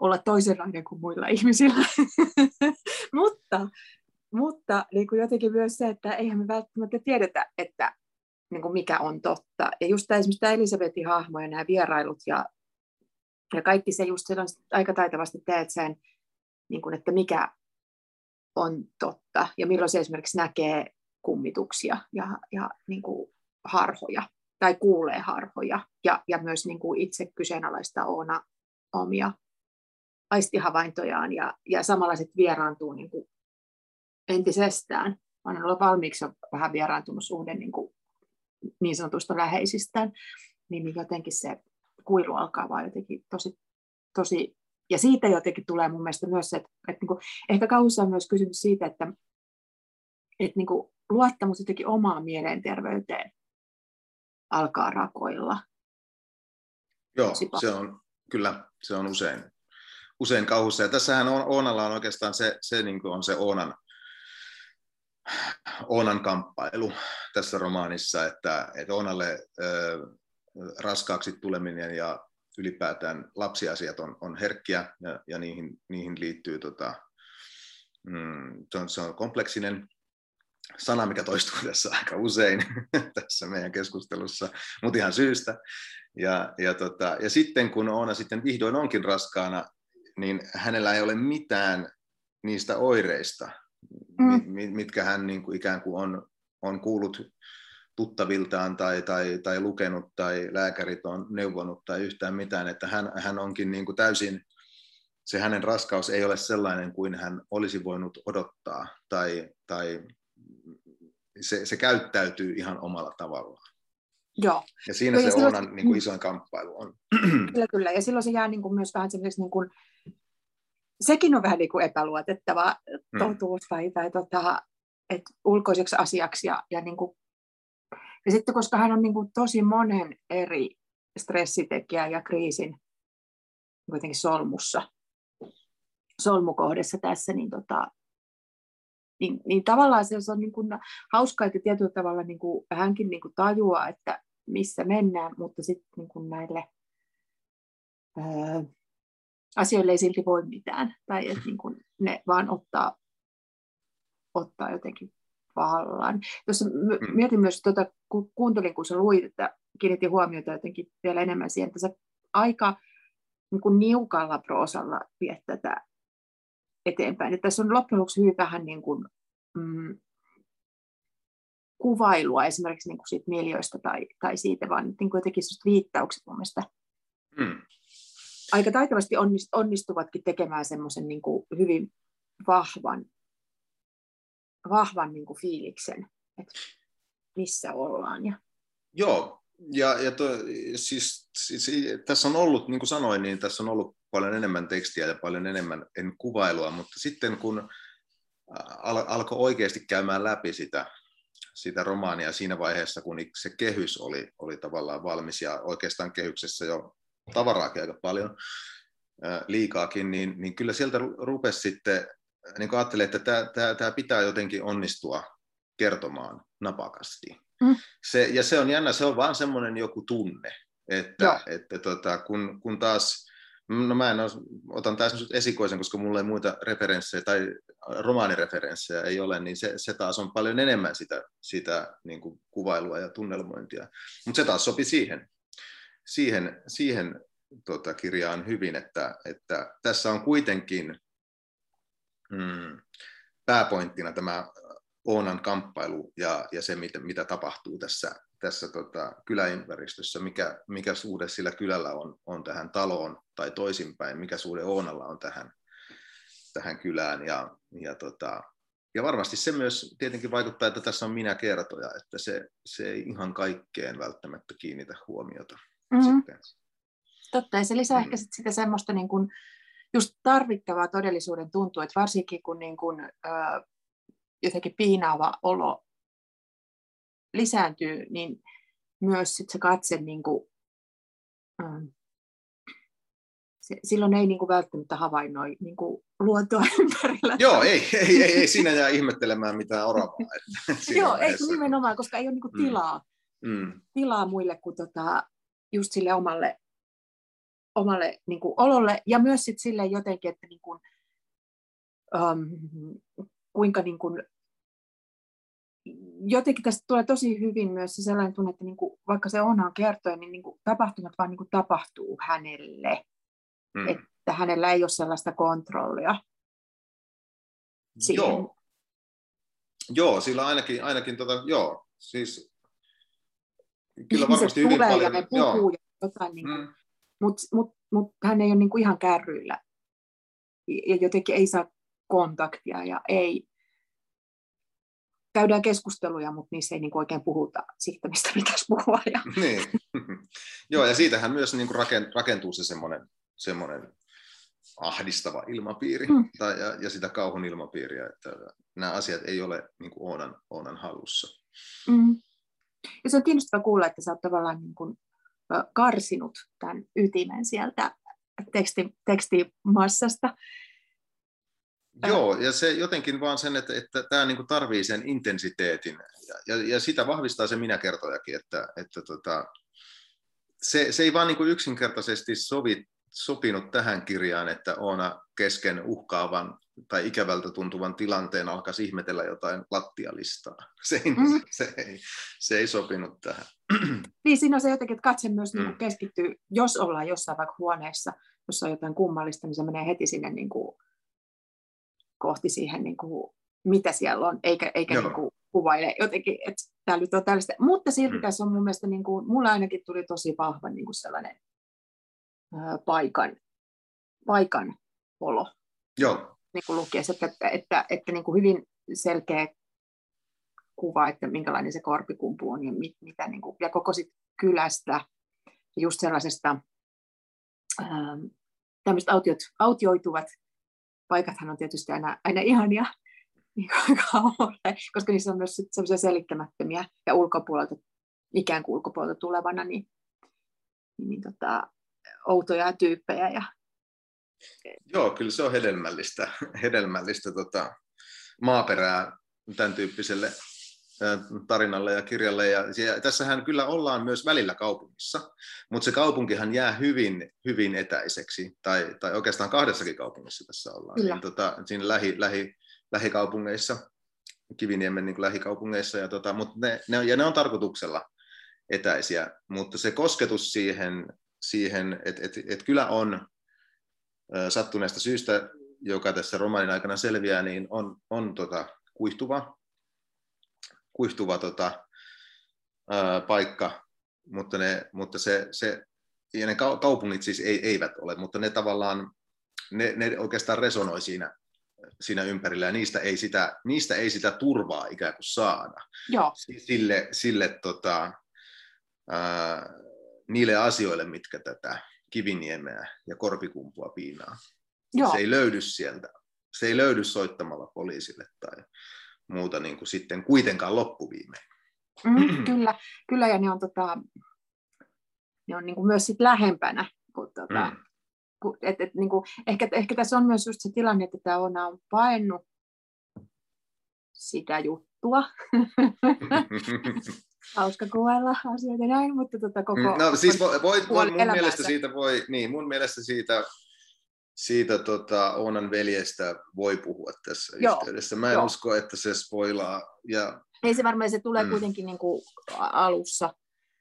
olla toisenlainen kuin muilla ihmisillä. mutta mutta niin kuin jotenkin myös se, että eihän me välttämättä tiedetä, että niin kuin mikä on totta. Ja just tämä, esimerkiksi tämä Elisabetin hahmo ja nämä vierailut ja, ja kaikki se just aika taitavasti teet sen, niin kuin, että mikä on totta ja milloin se esimerkiksi näkee kummituksia ja, ja niin kuin harhoja tai kuulee harhoja ja, ja myös niin kuin itse kyseenalaista Oona omia aistihavaintojaan ja, ja samalla sitten vieraantuu niin kuin entisestään. Mä olen ollut valmiiksi vähän vieraantunut suhde niin, kuin niin sanotusta läheisistään, niin jotenkin se kuilu alkaa vaan jotenkin tosi, tosi ja siitä jotenkin tulee mun mielestä myös se, että, että niin kuin, ehkä kauhussa on myös kysymys siitä, että, että niin kuin luottamus jotenkin omaan mielenterveyteen alkaa rakoilla. Joo, se on, kyllä, se on usein, usein kauhussa. Ja tässähän on, Oonalla on oikeastaan se, se niin kuin on se Oonan, Oonan kamppailu tässä romaanissa, että, että Oonalle ö, raskaaksi tuleminen ja ylipäätään lapsiasiat on, on herkkiä ja, ja niihin, niihin liittyy, tota, mm, se, on, se on kompleksinen sana, mikä toistuu tässä aika usein tässä meidän keskustelussa, mutta ihan syystä. Ja, ja, tota, ja sitten kun Oona sitten vihdoin onkin raskaana, niin hänellä ei ole mitään niistä oireista, mm. mitkä hän niin kuin ikään kuin on, on kuullut tuttaviltaan tai, tai, tai lukenut tai lääkärit on neuvonut tai yhtään mitään, että hän, hän onkin niin kuin täysin, se hänen raskaus ei ole sellainen kuin hän olisi voinut odottaa tai, tai se, se käyttäytyy ihan omalla tavallaan. Joo. Ja siinä kyllä, se silloin, Oonan niin kuin isoin kamppailu on. Kyllä, kyllä. Ja silloin se jää niin kuin myös vähän sellaiseksi niin kuin sekin on vähän niin kuin epäluotettava mm. totuus vai, tai tota, et ulkoiseksi asiaksi. Ja, ja, niin kuin, ja sitten koska hän on niin kuin tosi monen eri stressitekijä ja kriisin kuitenkin solmussa, solmukohdassa tässä, niin, tota, niin, niin tavallaan se on niin kuin hauskaa, että tietyllä tavalla niin kuin, hänkin niin kuin tajuaa, että missä mennään, mutta sitten niin kuin näille öö, asioille ei silti voi mitään, tai että niin kuin ne vaan ottaa, ottaa jotenkin vallan. Jos mm. mietin myös, tuota, kun kuuntelin, kun sä luit, että kiinnitin huomiota jotenkin vielä enemmän siihen, että se aika niin kuin niukalla proosalla viet tätä eteenpäin. Että tässä on loppujen lopuksi hyvin vähän niin kuin, mm, kuvailua esimerkiksi niin kuin siitä miljoista tai, tai siitä, vaan niin kuin jotenkin viittaukset mun mielestä mm aika taitavasti onnistuvatkin tekemään semmoisen niin hyvin vahvan, vahvan niin kuin fiiliksen, että missä ollaan. Ja... Joo, ja, ja to, siis, siis, tässä on ollut, niin kuin sanoin, niin tässä on ollut paljon enemmän tekstiä ja paljon enemmän en kuvailua, mutta sitten kun al, alkoi oikeasti käymään läpi sitä, sitä romaania siinä vaiheessa, kun se kehys oli, oli tavallaan valmis ja oikeastaan kehyksessä jo tavaraakin aika paljon, liikaakin, niin, niin kyllä sieltä rupesi sitten, niin kuin ajattelin, että tämä, tämä, tämä pitää jotenkin onnistua kertomaan napakasti. Mm. Se, ja se on jännä, se on vaan semmoinen joku tunne, että, että tota, kun, kun taas, no mä en ole, otan tässä nyt esikoisen, koska mulla ei muita referenssejä tai romaanireferenssejä ei ole, niin se, se taas on paljon enemmän sitä, sitä niin kuin kuvailua ja tunnelmointia. Mutta se taas sopi siihen, siihen, siihen tota, kirjaan hyvin, että, että tässä on kuitenkin mm, pääpointtina tämä Oonan kamppailu ja, ja se, mitä, mitä tapahtuu tässä, tässä tota, kyläympäristössä, mikä, mikä suhde sillä kylällä on, on tähän taloon tai toisinpäin, mikä suhde Oonalla on tähän, tähän kylään. Ja, ja, tota, ja varmasti se myös tietenkin vaikuttaa, että tässä on minä kertoja, että se, se ei ihan kaikkeen välttämättä kiinnitä huomiota. Mm-hmm. Sitten. Totta, ja se lisää mm. ehkä sit sitä semmoista niin kuin, just tarvittavaa todellisuuden tuntua, että varsinkin kun niin kuin, ö, jotenkin piinaava olo lisääntyy, niin myös sit se katse niin kuin, ö, se, silloin ei niin kuin välttämättä havainnoi niin kuin luontoa ympärillä. Joo, ei, ei, ei, ei siinä jää ihmettelemään mitään oravaa. Joo, ei nimenomaan, koska ei ole niin kuin mm. tilaa, mm. tilaa muille kuin tota, just sille omalle, omalle niin kuin ololle ja myös sit sille jotenkin, että niin kuin, um, kuinka niin kuin, jotenkin tästä tulee tosi hyvin myös se sellainen tunne, että niin kuin, vaikka se onhan kertoja, niin, niin kuin, tapahtumat vaan niin kuin, tapahtuu hänelle. Mm. Että hänellä ei ole sellaista kontrollia. Siihen. Joo. Joo, sillä ainakin, ainakin tota, joo, siis kyllä varmasti hyvin paljon. ja ne puhuu joo. ja jotain, niin mm. Mutta mut, mut hän ei ole niin kuin ihan kärryillä. Ja jotenkin ei saa kontaktia ja ei, käydään keskusteluja, mutta niissä ei niin kuin oikein puhuta siitä, mistä pitäisi puhua. Ja... Niin. Joo, ja siitähän myös niin kuin rakentuu se semmoinen, semmoinen ahdistava ilmapiiri mm. tai, ja, ja sitä kauhun ilmapiiriä, että nämä asiat ei ole niin kuin Oonan, Oonan halussa. Mm. Ja se on kiinnostavaa kuulla, että sä oot tavallaan niin kuin karsinut tämän ytimen sieltä teksti, tekstimassasta. Joo, ja se jotenkin vaan sen, että, että tämä niin tarvii sen intensiteetin, ja, ja, ja sitä vahvistaa se minä kertojakin, että, että tota, se, se ei vaan niin yksinkertaisesti sovi, sopinut tähän kirjaan, että Oona kesken uhkaavan tai ikävältä tuntuvan tilanteen alkaisi ihmetellä jotain lattialistaa. Se ei, mm. se ei, se ei sopinut tähän. Niin, siinä on se jotenkin, että katse myös niin keskittyy, jos ollaan jossain vaikka huoneessa, jossa on jotain kummallista, niin se menee heti sinne niin kuin kohti siihen, niin kuin, mitä siellä on, eikä, eikä niin kuin, kuvaile jotenkin, että tämä nyt on tällaista. Mutta silti mm. tässä on mun mielestä, niin kuin, mulla ainakin tuli tosi vahva niin kuin sellainen ää, paikan, paikan olo. Joo. Niin kuin lukiessa, että, että, että, että niin kuin hyvin selkeä kuva, että minkälainen se korpikumpu on ja, mit, mitä, niin kuin, ja koko sit kylästä, just sellaisesta, ähm, tämmöiset autiot, autioituvat paikathan on tietysti aina, aina ihania niin koska niissä on myös sellaisia selittämättömiä ja ulkopuolelta, ikään kuin ulkopuolelta tulevana, niin, niin tota, outoja tyyppejä. Ja... Joo, kyllä se on hedelmällistä, hedelmällistä tota, maaperää tämän tyyppiselle tarinalle ja kirjalle. Ja, tässähän kyllä ollaan myös välillä kaupungissa, mutta se kaupunkihan jää hyvin, hyvin etäiseksi, tai, tai oikeastaan kahdessakin kaupungissa tässä ollaan. Niin, tota, siinä lähi, lähi, lähikaupungeissa, Kiviniemen niin lähikaupungeissa, ja, tota, mutta ne, ne, ja ne on tarkoituksella etäisiä, mutta se kosketus siihen, siihen että et, et kyllä on sattuneesta syystä, joka tässä romaanin aikana selviää, niin on, on tota, kuihtuva kuihtuva tota, ää, paikka, mutta, ne, mutta se, se, ja ne kaupungit siis ei, eivät ole, mutta ne tavallaan, ne, ne oikeastaan resonoi siinä, siinä ympärillä ja niistä ei sitä, niistä ei sitä turvaa ikään kuin saada. Joo. Sille, sille tota, ää, niille asioille, mitkä tätä Kiviniemeä ja Korpikumpua piinaa. Joo. Se ei löydy sieltä. Se ei löydy soittamalla poliisille tai, muuta niin kuin sitten kuitenkaan loppuviimein. Mm, kyllä, kyllä, ja ne on, tota, ne on niin kuin myös sit lähempänä. Kun, tota, mm. kun, et, et, niin kuin, ehkä, ehkä tässä on myös just se tilanne, että tämä on, on painut sitä juttua. Hauska kuvailla asioita näin, mutta tota koko... No siis voi, voi, voi mun mielestä siitä voi, niin mun mielestä siitä siitä tota, Oonan veljestä voi puhua tässä Joo. yhteydessä. Mä en Joo. usko, että se spoilaa. Ja... Ei se varmaan, se tulee mm. kuitenkin niin kuin alussa,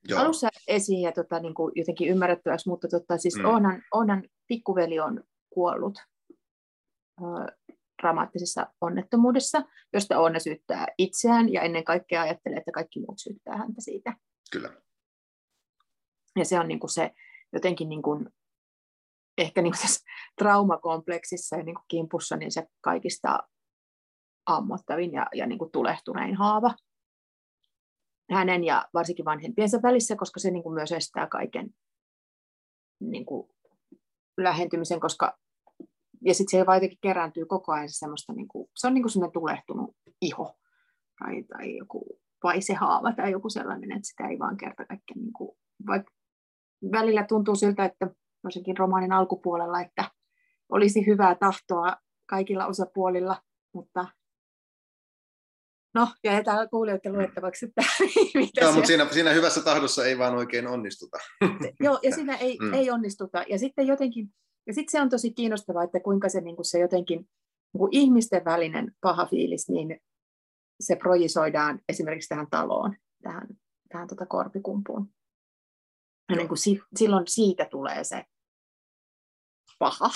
Joo. alussa esiin ja tota, niin kuin jotenkin ymmärrettäväksi, mutta tota, siis mm. Oonan, Oonan pikkuveli on kuollut ö, dramaattisessa onnettomuudessa, josta Oona syyttää itseään ja ennen kaikkea ajattelee, että kaikki muut syyttää häntä siitä. Kyllä. Ja se on niin kuin se jotenkin niin kuin ehkä niin tässä traumakompleksissa ja niin kimpussa niin se kaikista ammottavin ja, ja niin tulehtunein haava hänen ja varsinkin vanhempiensa välissä, koska se niin myös estää kaiken niin lähentymisen, koska ja sitten se jotenkin kerääntyy koko ajan semmoista, niin kuin, se on niin semmoinen tulehtunut iho tai, tai joku paisehaava tai joku sellainen, että sitä ei vaan kerta kaikkiaan, niin kuin, vaikka välillä tuntuu siltä, että varsinkin romaanin alkupuolella, että olisi hyvää tahtoa kaikilla osapuolilla, mutta No, ja täällä kuulijoiden luettavaksi, että mitä Joo, mutta siinä, siinä hyvässä tahdossa ei vaan oikein onnistuta. Joo, ja siinä ei, mm. ei onnistuta. Ja sitten jotenkin, ja sitten se on tosi kiinnostavaa, että kuinka se, niin kuin se jotenkin niin kuin ihmisten välinen paha fiilis, niin se projisoidaan esimerkiksi tähän taloon, tähän, tähän tota korpikumpuun. Ja niin kuin si, silloin siitä tulee se paha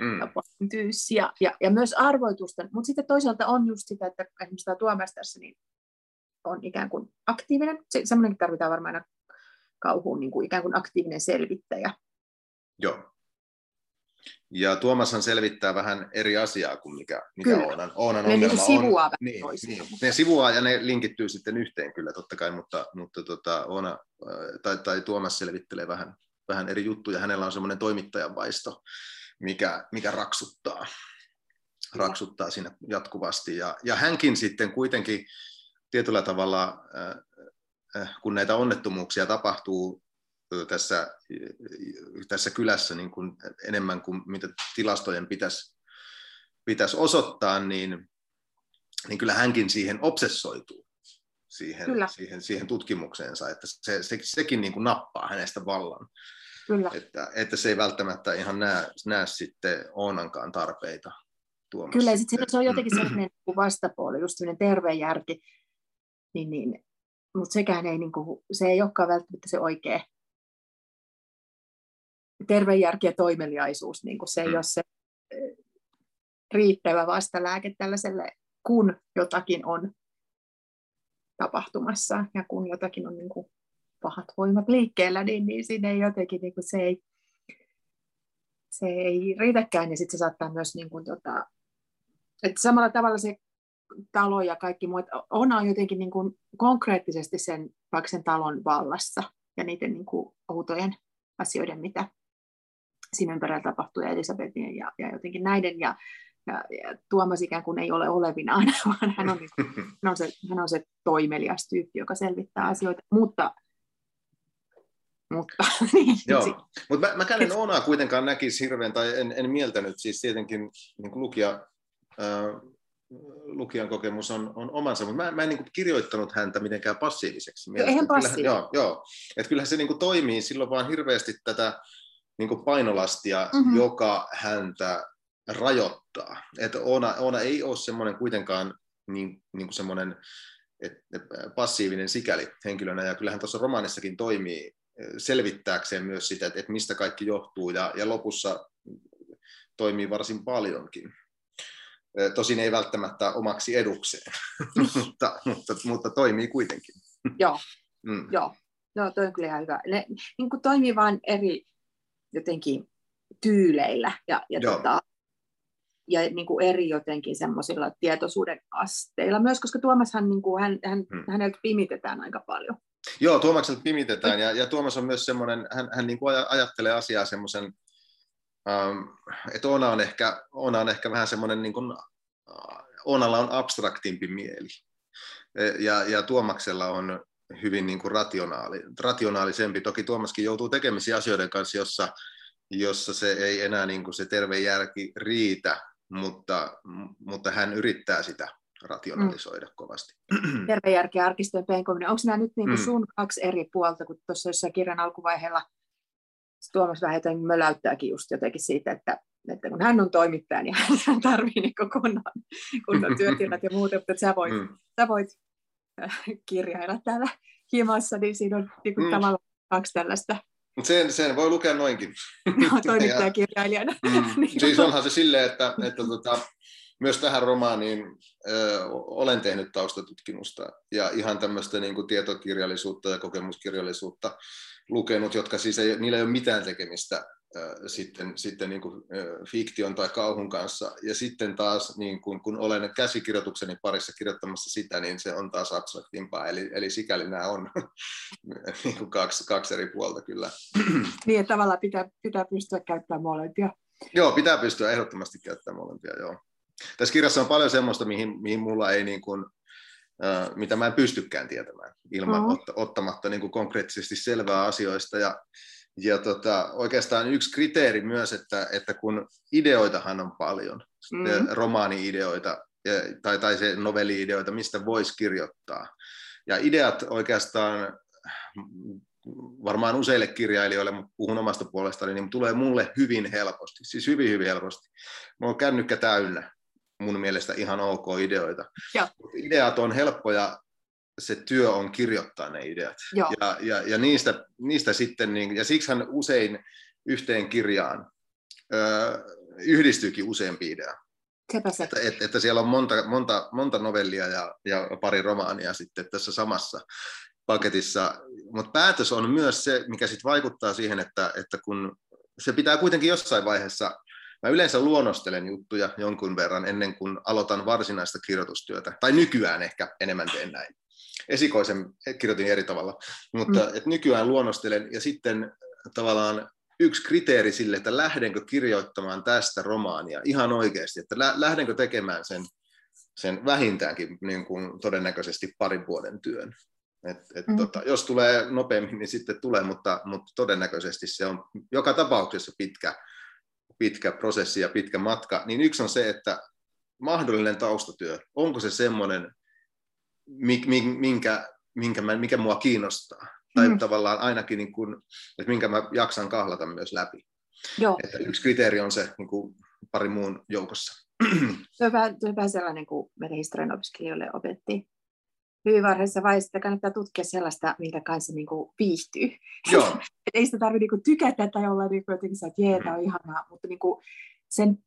mm. ja tyysi ja, ja, ja myös arvoitusten. Mutta sitten toisaalta on just sitä, että esimerkiksi tämä Tuomestassa niin on ikään kuin aktiivinen. Se, semmoinenkin tarvitaan varmaan aina kauhuun, niin kuin ikään kuin aktiivinen selvittäjä. Joo. Ja Tuomashan selvittää vähän eri asiaa kuin mikä, mikä Oonan, Oonan ne ongelma niin sivuaa on. Niin, niin. Ne sivuaa ja ne linkittyy sitten yhteen kyllä totta kai, mutta, mutta tota, Oona, äh, tai, tai Tuomas selvittelee vähän, vähän eri juttuja. Hänellä on semmoinen toimittajan vaisto, mikä, mikä raksuttaa, raksuttaa siinä jatkuvasti. Ja, ja hänkin sitten kuitenkin tietyllä tavalla, äh, äh, kun näitä onnettomuuksia tapahtuu tässä, tässä kylässä niin kuin enemmän kuin mitä tilastojen pitäisi, pitäisi osoittaa, niin, niin kyllä hänkin siihen obsessoituu, siihen, siihen, siihen tutkimukseensa, että se, se, sekin niin kuin nappaa hänestä vallan. Kyllä. Että, että se ei välttämättä ihan näe, näe sitten Oonankaan tarpeita tuomassa. Kyllä, ja sitten se on jotenkin sellainen niin vastapuoli, just sellainen terve järki, niin, niin, mutta sekään ei, niin kuin, se ei olekaan välttämättä se oikea terve järki ja toimeliaisuus, niin kuin se ei mm. ole se riittävä vastalääke tällaiselle, kun jotakin on tapahtumassa ja kun jotakin on niin kuin pahat voimat liikkeellä, niin, niin siinä ei jotenkin niin kuin se, ei, se ei riitäkään. Ja sitten se saattaa myös niin kuin, tota, että samalla tavalla se talo ja kaikki muut on, on jotenkin niin kuin konkreettisesti sen, vaikka sen talon vallassa ja niiden niin kuin outojen asioiden, mitä siinä ympärillä tapahtuu ja Elisabetin ja, ja jotenkin näiden ja, ja, ja Tuomas ikään kuin ei ole olevinaan, vaan hän on, niin, hän on, se, hän on se toimelias tyyppi, joka selvittää asioita, mutta mutta, niin, Joo, mutta mä, mäkään en Oonaa kuitenkaan näkisi hirveän, tai en, en mieltänyt, siis tietenkin niin lukija, äh, lukijan kokemus on, on omansa, mutta mä, mä en niin kuin kirjoittanut häntä mitenkään passiiviseksi. Eihän passiivinen. Joo, joo. että kyllähän se niin kuin toimii silloin vaan hirveästi tätä niin kuin painolastia, mm-hmm. joka häntä rajoittaa. Että Oona, Oona ei ole semmoinen kuitenkaan niin, niin kuin semmoinen et, passiivinen sikäli henkilönä, ja kyllähän tuossa romaanissakin toimii eh, selvittääkseen myös sitä, että, että mistä kaikki johtuu, ja, ja lopussa toimii varsin paljonkin. Eh, tosin ei välttämättä omaksi edukseen, mutta, mutta, mutta toimii kuitenkin. Joo, mm. joo. Joo, toi on kyllä ihan hyvä. Ne niin kuin toimii vain eri jotenkin tyyleillä ja, ja, tota, ja niin kuin eri jotenkin semmoisilla tietoisuuden asteilla myös, koska Tuomashan niin kuin, hän, hän, hmm. häneltä pimitetään aika paljon. Joo, Tuomakselta pimitetään ja, ja Tuomas on myös semmoinen, hän, hän niin kuin ajattelee asiaa semmoisen, ähm, että Ona on ehkä, Ona on ehkä vähän semmoinen, niin kuin, Onalla on abstraktimpi mieli e, ja, ja Tuomaksella on hyvin niin kuin rationaali, rationaalisempi. Toki Tuomaskin joutuu tekemisiin asioiden kanssa, jossa, jossa se ei enää niin kuin se terve järki riitä, mutta, mutta hän yrittää sitä rationalisoida mm. kovasti. Terve järki ja arkistojen penkominen. Onko nämä nyt niin kuin mm. sun kaksi eri puolta, kun tuossa jossain kirjan alkuvaiheella Tuomas vähän jotenkin möläyttääkin just jotenkin siitä, että, että kun hän on toimittaja, niin hän tarvitsee niin kunnon, kunnon työtilat ja muuta, mutta sä voit, mm. sä voit kirjailla täällä himassa, niin siinä on niin kuin mm. tavallaan kaksi tällaista Mut sen, sen voi lukea noinkin. Toimittajakirjailijana. Mm. niin. Siis onhan se silleen, että, että tota, myös tähän romaaniin ö, olen tehnyt taustatutkimusta ja ihan tämmöistä niin kuin tietokirjallisuutta ja kokemuskirjallisuutta lukenut, jotka siis ei, niillä ei ole mitään tekemistä sitten, sitten niin kuin, fiktion tai kauhun kanssa. Ja sitten taas, niin kuin, kun olen käsikirjoitukseni parissa kirjoittamassa sitä, niin se on taas abstraktimpaa. Eli, eli sikäli nämä on niin kuin kaksi, kaksi eri puolta kyllä. Niin, että tavallaan pitää, pitää pystyä käyttämään molempia. Joo, pitää pystyä ehdottomasti käyttämään molempia, joo. Tässä kirjassa on paljon semmoista, mihin, mihin mulla ei niin kuin, mitä mä en pystykään tietämään ilman uh-huh. ottamatta niin kuin konkreettisesti selvää asioista. Ja ja tota, oikeastaan yksi kriteeri myös, että, että kun ideoitahan on paljon, mm. romaani-ideoita tai, tai se novelli-ideoita, mistä voisi kirjoittaa. Ja ideat oikeastaan varmaan useille kirjailijoille, mutta puhun omasta puolestani, niin tulee mulle hyvin helposti, siis hyvin hyvin helposti. Mulla on kännykkä täynnä mun mielestä ihan ok ideoita. Ja. Ideat on helppoja, se työ on kirjoittaa ne ideat. Ja, ja, ja niistä, niistä sitten, niin, ja siksihän usein yhteen kirjaan ö, yhdistyykin useampi idea. Se. Että, että, että siellä on monta, monta, monta novellia ja, ja pari romaania sitten tässä samassa paketissa. Mutta päätös on myös se, mikä sitten vaikuttaa siihen, että, että kun se pitää kuitenkin jossain vaiheessa Mä yleensä luonnostelen juttuja jonkun verran ennen kuin aloitan varsinaista kirjoitustyötä. Tai nykyään ehkä enemmän teen näin. Esikoisen kirjoitin eri tavalla, mutta mm. et nykyään luonnostelen ja sitten tavallaan yksi kriteeri sille, että lähdenkö kirjoittamaan tästä romaania ihan oikeasti, että lähdenkö tekemään sen, sen vähintäänkin niin kuin todennäköisesti parin vuoden työn. Et, et mm. tota, jos tulee nopeammin, niin sitten tulee, mutta, mutta todennäköisesti se on joka tapauksessa pitkä, pitkä prosessi ja pitkä matka, niin yksi on se, että mahdollinen taustatyö, onko se semmoinen, minkä, minkä mä, mikä mua kiinnostaa, tai mm. tavallaan ainakin, niin kuin, että minkä mä jaksan kahlata myös läpi. Joo. Että yksi kriteeri on se niin kuin pari muun joukossa. Se on vähän, se on vähän sellainen kuin meidän historian opiskelijoille opettiin hyvin varhaisessa vaiheessa, että kannattaa tutkia sellaista, minkä kanssa niin kuin viihtyy. Joo. ei sitä tarvitse niin tykätä tai olla niin kuin jotenkin että jee, tämä on ihanaa, mutta niin kuin sen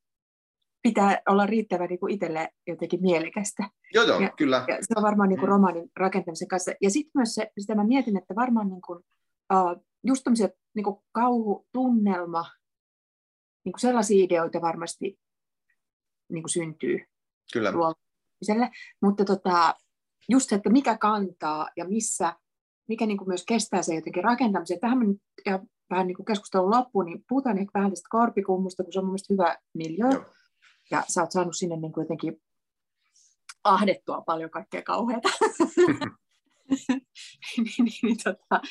pitää olla riittävän niin kuin itselle jotenkin mielekästä. Joo, joo, ja, kyllä. Ja se on varmaan niin kuin mm. romaanin rakentamisen kanssa. Ja sitten myös se, sitä mä mietin, että varmaan niin kuin, uh, just tämmöisiä niin kuin kauhutunnelma, niin kuin sellaisia ideoita varmasti niin kuin syntyy. Kyllä. Mutta tota, just se, että mikä kantaa ja missä, mikä niin kuin myös kestää se jotenkin rakentamisen. Tähän nyt ja vähän niin kuin keskustelun loppuun, niin puhutaan ehkä vähän tästä korpikummusta, kun se on mun mielestä hyvä miljö. Ja sä oot saanut sinne niin kuin jotenkin ahdettua paljon kaikkea kauheata. niin, niin, niin, tota,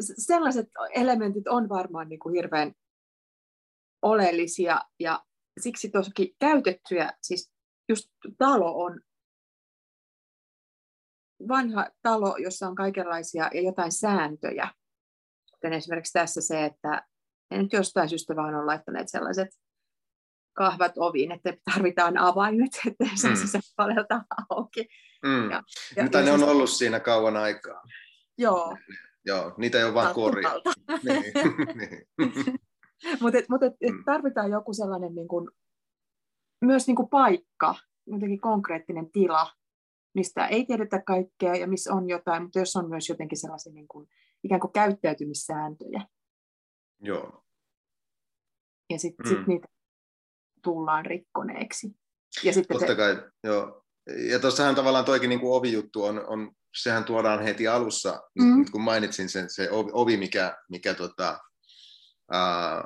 sellaiset elementit on varmaan niin kuin hirveän oleellisia ja siksi tosikin käytettyjä, siis just talo on vanha talo, jossa on kaikenlaisia ja jotain sääntöjä. Kuten esimerkiksi tässä se, että en nyt jostain syystä vaan on laittaneet sellaiset kahvat oviin, että tarvitaan avaimet, että se mm. sisäpuolelta auki. Mm. Ja, ja, Mitä ne on ollut siinä kauan aikaa? Joo. Joo, niitä ei ole vaan korjattu. niin. niin. Mutta mut mm. tarvitaan joku sellainen niin kuin, myös niin kuin paikka, jotenkin konkreettinen tila, mistä ei tiedetä kaikkea ja missä on jotain, mutta jos on myös jotenkin sellaisia niin kuin, ikään kuin käyttäytymissääntöjä. Joo. Ja sitten mm. sit niitä tullaan rikkoneeksi. Ja sitten Totta kai, joo. Ja tuossahan tavallaan toikin niin kuin ovijuttu on, on, sehän tuodaan heti alussa, mm. nyt kun mainitsin sen, se ovi, mikä, mikä tota, ää,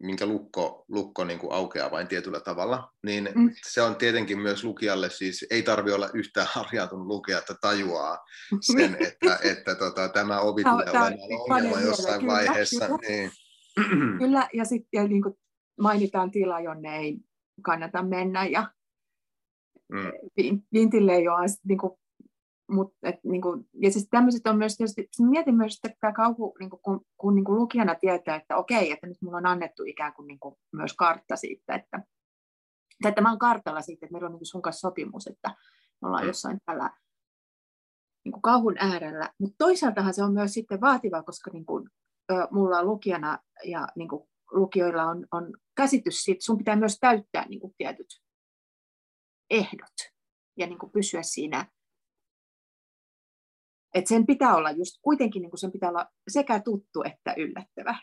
minkä lukko, lukko niin kuin aukeaa vain tietyllä tavalla, niin mm. se on tietenkin myös lukijalle, siis ei tarvitse olla yhtään harjautunut lukija, että tajuaa sen, että, että tota, tämä ovi tulee olemaan ongelma jossain kyllä, vaiheessa. Kyllä, niin. kyllä ja sitten niin kuin mainitaan tila, jonne ei kannata mennä, ja mm. vintille ei ole niin kuin Mut, et, niin kuin, ja siis tämmöiset on myös tietysti, mietin myös, että tämä kauhu, niin kuin, kun, kun niin kuin lukijana tietää, että okei, että nyt mulla on annettu ikään kuin, niin kuin myös kartta siitä, että, tai että mä oon kartalla siitä, että meillä on niin kuin sun kanssa sopimus, että me ollaan mm. jossain tällä niin kuin kauhun äärellä. Mutta toisaaltahan se on myös sitten vaativaa, koska niin kuin, ö, mulla on lukijana ja niin kuin, lukijoilla on, on käsitys siitä, sun pitää myös täyttää niin kuin, tietyt ehdot ja niin kuin, pysyä siinä et sen pitää olla just kuitenkin niin kuin sen pitää olla sekä tuttu että yllättävä.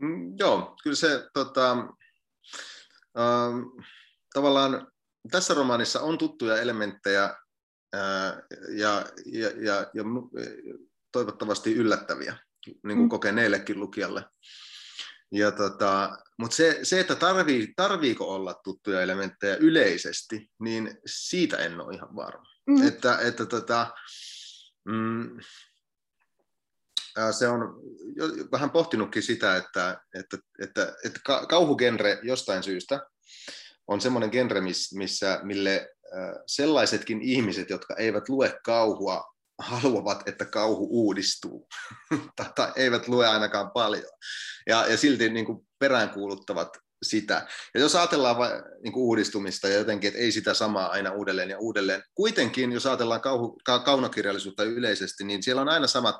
Mm, joo, kyllä se tota, äh, tavallaan tässä romaanissa on tuttuja elementtejä äh, ja, ja, ja, ja toivottavasti yllättäviä niin kuin mm. kokeneellekin lukijalle. Ja tota, Mutta se, se, että tarvii, tarviiko olla tuttuja elementtejä yleisesti, niin siitä en ole ihan varma. Mm. Että, että tota, mm, se on vähän pohtinutkin sitä, että, että, että, että kauhugenre jostain syystä on semmoinen genre, missä, mille sellaisetkin ihmiset, jotka eivät lue kauhua, haluavat, että kauhu uudistuu, tai eivät lue ainakaan paljon, ja, ja silti niin kuin peräänkuuluttavat sitä. Ja jos ajatellaan va, niin kuin uudistumista ja jotenkin, että ei sitä samaa aina uudelleen ja uudelleen, kuitenkin jos ajatellaan kauhu, ka, kaunokirjallisuutta yleisesti, niin siellä on aina samat,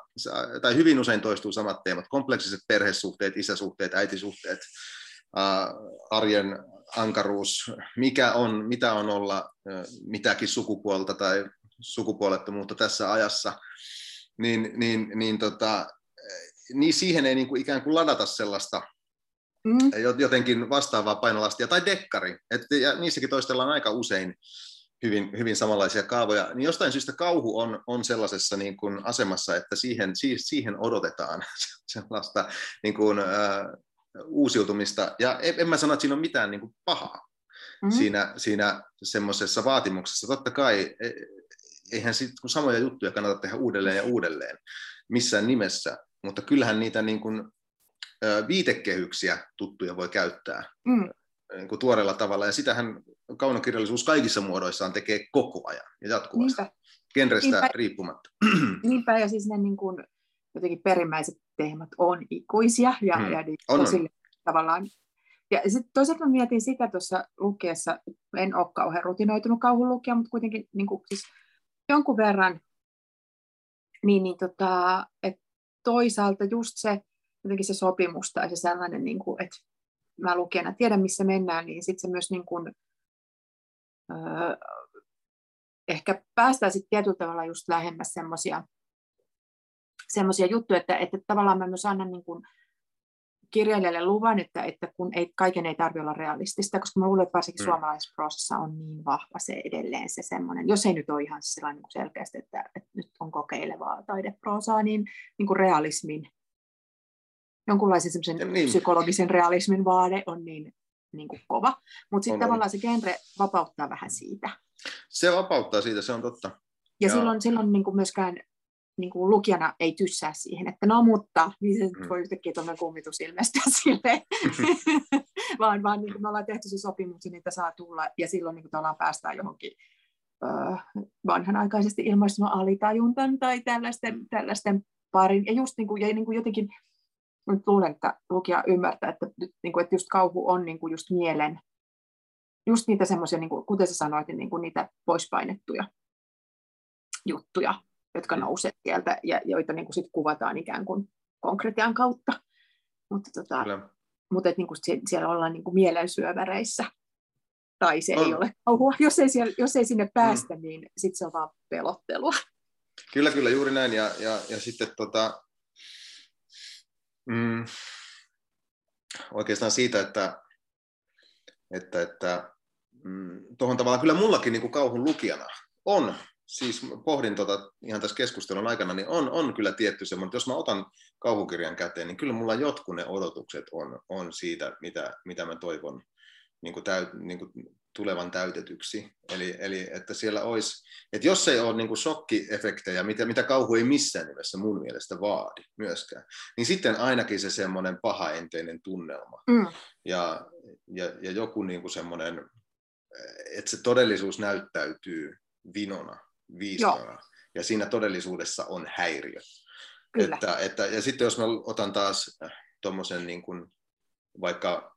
tai hyvin usein toistuu samat teemat, kompleksiset perhesuhteet, isäsuhteet, äitisuhteet, arjen ankaruus, mikä on, mitä on olla mitäkin sukupuolta tai sukupuolettomuutta tässä ajassa, niin, niin, niin, tota, niin siihen ei niin kuin ikään kuin ladata sellaista mm. jotenkin vastaavaa painolastia, tai dekkari, et, ja niissäkin toistellaan aika usein hyvin, hyvin samanlaisia kaavoja, niin jostain syystä kauhu on, on sellaisessa niin kuin asemassa, että siihen, siihen odotetaan sellaista niin kuin, äh, uusiutumista, ja en, en mä sano, että siinä on mitään niin kuin pahaa mm-hmm. siinä, siinä semmoisessa vaatimuksessa. Totta kai, e, eihän sit, kun samoja juttuja kannata tehdä uudelleen ja uudelleen missään nimessä, mutta kyllähän niitä niin kuin, viitekehyksiä tuttuja voi käyttää mm. niin kuin tuoreella tavalla, ja sitähän kaunokirjallisuus kaikissa muodoissaan tekee koko ajan ja jatkuvasti, Niinpä. genrestä Niinpä. riippumatta. Niinpä, ja siis ne niin kuin, jotenkin perimmäiset teemat on ikuisia, ja, mm. ja niin, on, tosi on. tavallaan ja sitten toisaalta mä mietin sitä tuossa lukiessa, en ole kauhean rutinoitunut kauhun lukija, mutta kuitenkin niin kuin, siis jonkun verran, niin, niin tota, että toisaalta just se, jotenkin se sopimus tai se sellainen, niin kuin, että mä lukijana tiedän, missä mennään, niin sitten se myös niin kuin, öö, ehkä päästään sitten tietyllä tavalla just lähemmäs semmoisia semmoisia juttuja, että, että tavallaan mä myös annan niin kuin kirjailijalle luvan, että, että kun ei, kaiken ei tarvitse olla realistista, koska mä luulen, että varsinkin mm. suomalaisessa prosessissa on niin vahva se edelleen se semmoinen, jos ei nyt ole ihan sellainen niin selkeästi, että, että nyt on kokeilevaa taideproosaa, niin, niin kuin realismin jonkunlaisen semmoisen niin. psykologisen realismin vaade on niin, niin kuin kova. Mutta sitten tavallaan se genre vapauttaa vähän siitä. Se vapauttaa siitä, se on totta. Ja, ja. silloin, silloin niin kuin myöskään niin kuin lukijana ei tyssää siihen, että no mutta, niin se mm. voi yhtäkkiä tuollainen kummitus ilmestyä sille, vaan, vaan niin kuin me ollaan tehty se sopimus, niin niitä saa tulla, ja silloin niin kuin päästään johonkin öö, vanhanaikaisesti ilmaistunut alitajuntan tai tällaisten, tällaisten parin, ja just niin kuin, ja niin kuin jotenkin nyt luulen, että lukija ymmärtää, että, niin kuin, että just kauhu on niin kuin just mielen, just niitä semmoisia, niin kuin, kuten sä sanoit, niin kuin niitä poispainettuja juttuja, jotka nousee sieltä ja joita niin kuin sit kuvataan ikään kuin konkretian kautta. Mutta, tota, mutta että, niin kuin siellä ollaan niin kuin mielensyöväreissä tai se on. ei ole kauhua. Jos ei, siellä, jos ei sinne mm. päästä, mm. niin sitten se on vaan pelottelua. Kyllä, kyllä, juuri näin. Ja, ja, ja sitten tota, Mm, oikeastaan siitä, että, että, että mm, tuohon tavallaan kyllä mullakin niin kuin kauhun lukijana on, siis pohdin tota ihan tässä keskustelun aikana, niin on, on kyllä tietty semmoinen, jos mä otan kauhukirjan käteen, niin kyllä mulla jotkut ne odotukset on, on siitä, mitä, mitä mä toivon niin kuin täyt, niin kuin tulevan täytetyksi. Eli, eli että siellä olisi, että jos ei ole niin kuin shokkiefektejä, mitä, mitä kauhu ei missään nimessä mun mielestä vaadi myöskään, niin sitten ainakin se semmoinen pahaenteinen tunnelma. Mm. Ja, ja, ja joku niin kuin semmoinen, että se todellisuus näyttäytyy vinona, Joo. ja siinä todellisuudessa on häiriö. Kyllä. Että, että, ja sitten jos mä otan taas tuommoisen niin kuin, vaikka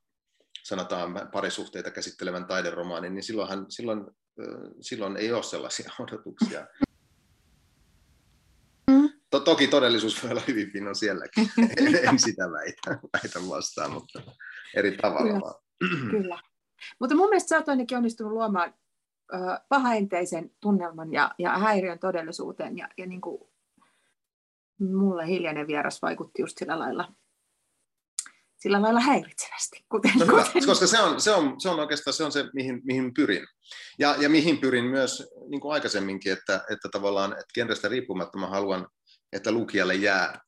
sanotaan parisuhteita käsittelevän taideromaanin, niin silloinhan, silloin, silloin ei ole sellaisia odotuksia. To, toki todellisuus voi olla hyvin pinno sielläkin. en sitä väitä, väitä vastaan, mutta eri tavalla Kyllä. vaan. Kyllä. Mutta mun mielestä sä oot ainakin onnistunut luomaan pahaenteisen tunnelman ja, ja häiriön todellisuuteen. Ja, ja niin kuin mulle hiljainen vieras vaikutti just sillä lailla sillä lailla häiritsevästi. Kuten, no hyvä, kuten... koska se on, se, on, se on oikeastaan se, on se mihin, mihin pyrin. Ja, ja mihin pyrin myös niin kuin aikaisemminkin, että, että tavallaan että genrestä riippumatta mä haluan, että lukijalle jää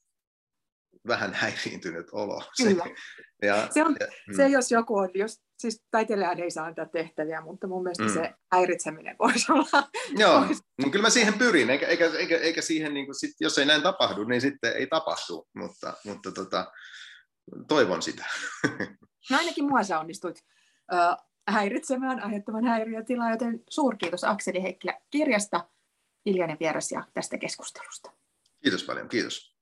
vähän häiriintynyt olo. Kyllä. Ja, se, on, ja, mm. se, jos joku on, jos, siis taiteilijan ei saa antaa tehtäviä, mutta mun mielestä mm. se häiritseminen voisi olla. Joo, vois... no kyllä mä siihen pyrin, eikä, eikä, eikä, eikä siihen, niin kuin, sit, jos ei näin tapahdu, niin sitten ei tapahdu, mutta, mutta tota, toivon sitä. No ainakin mua sä onnistuit äh, häiritsemään, aiheuttamaan häiriötilaa, joten suurkiitos Akseli Heikkilä kirjasta, hiljainen vieras ja tästä keskustelusta. Kiitos paljon, kiitos.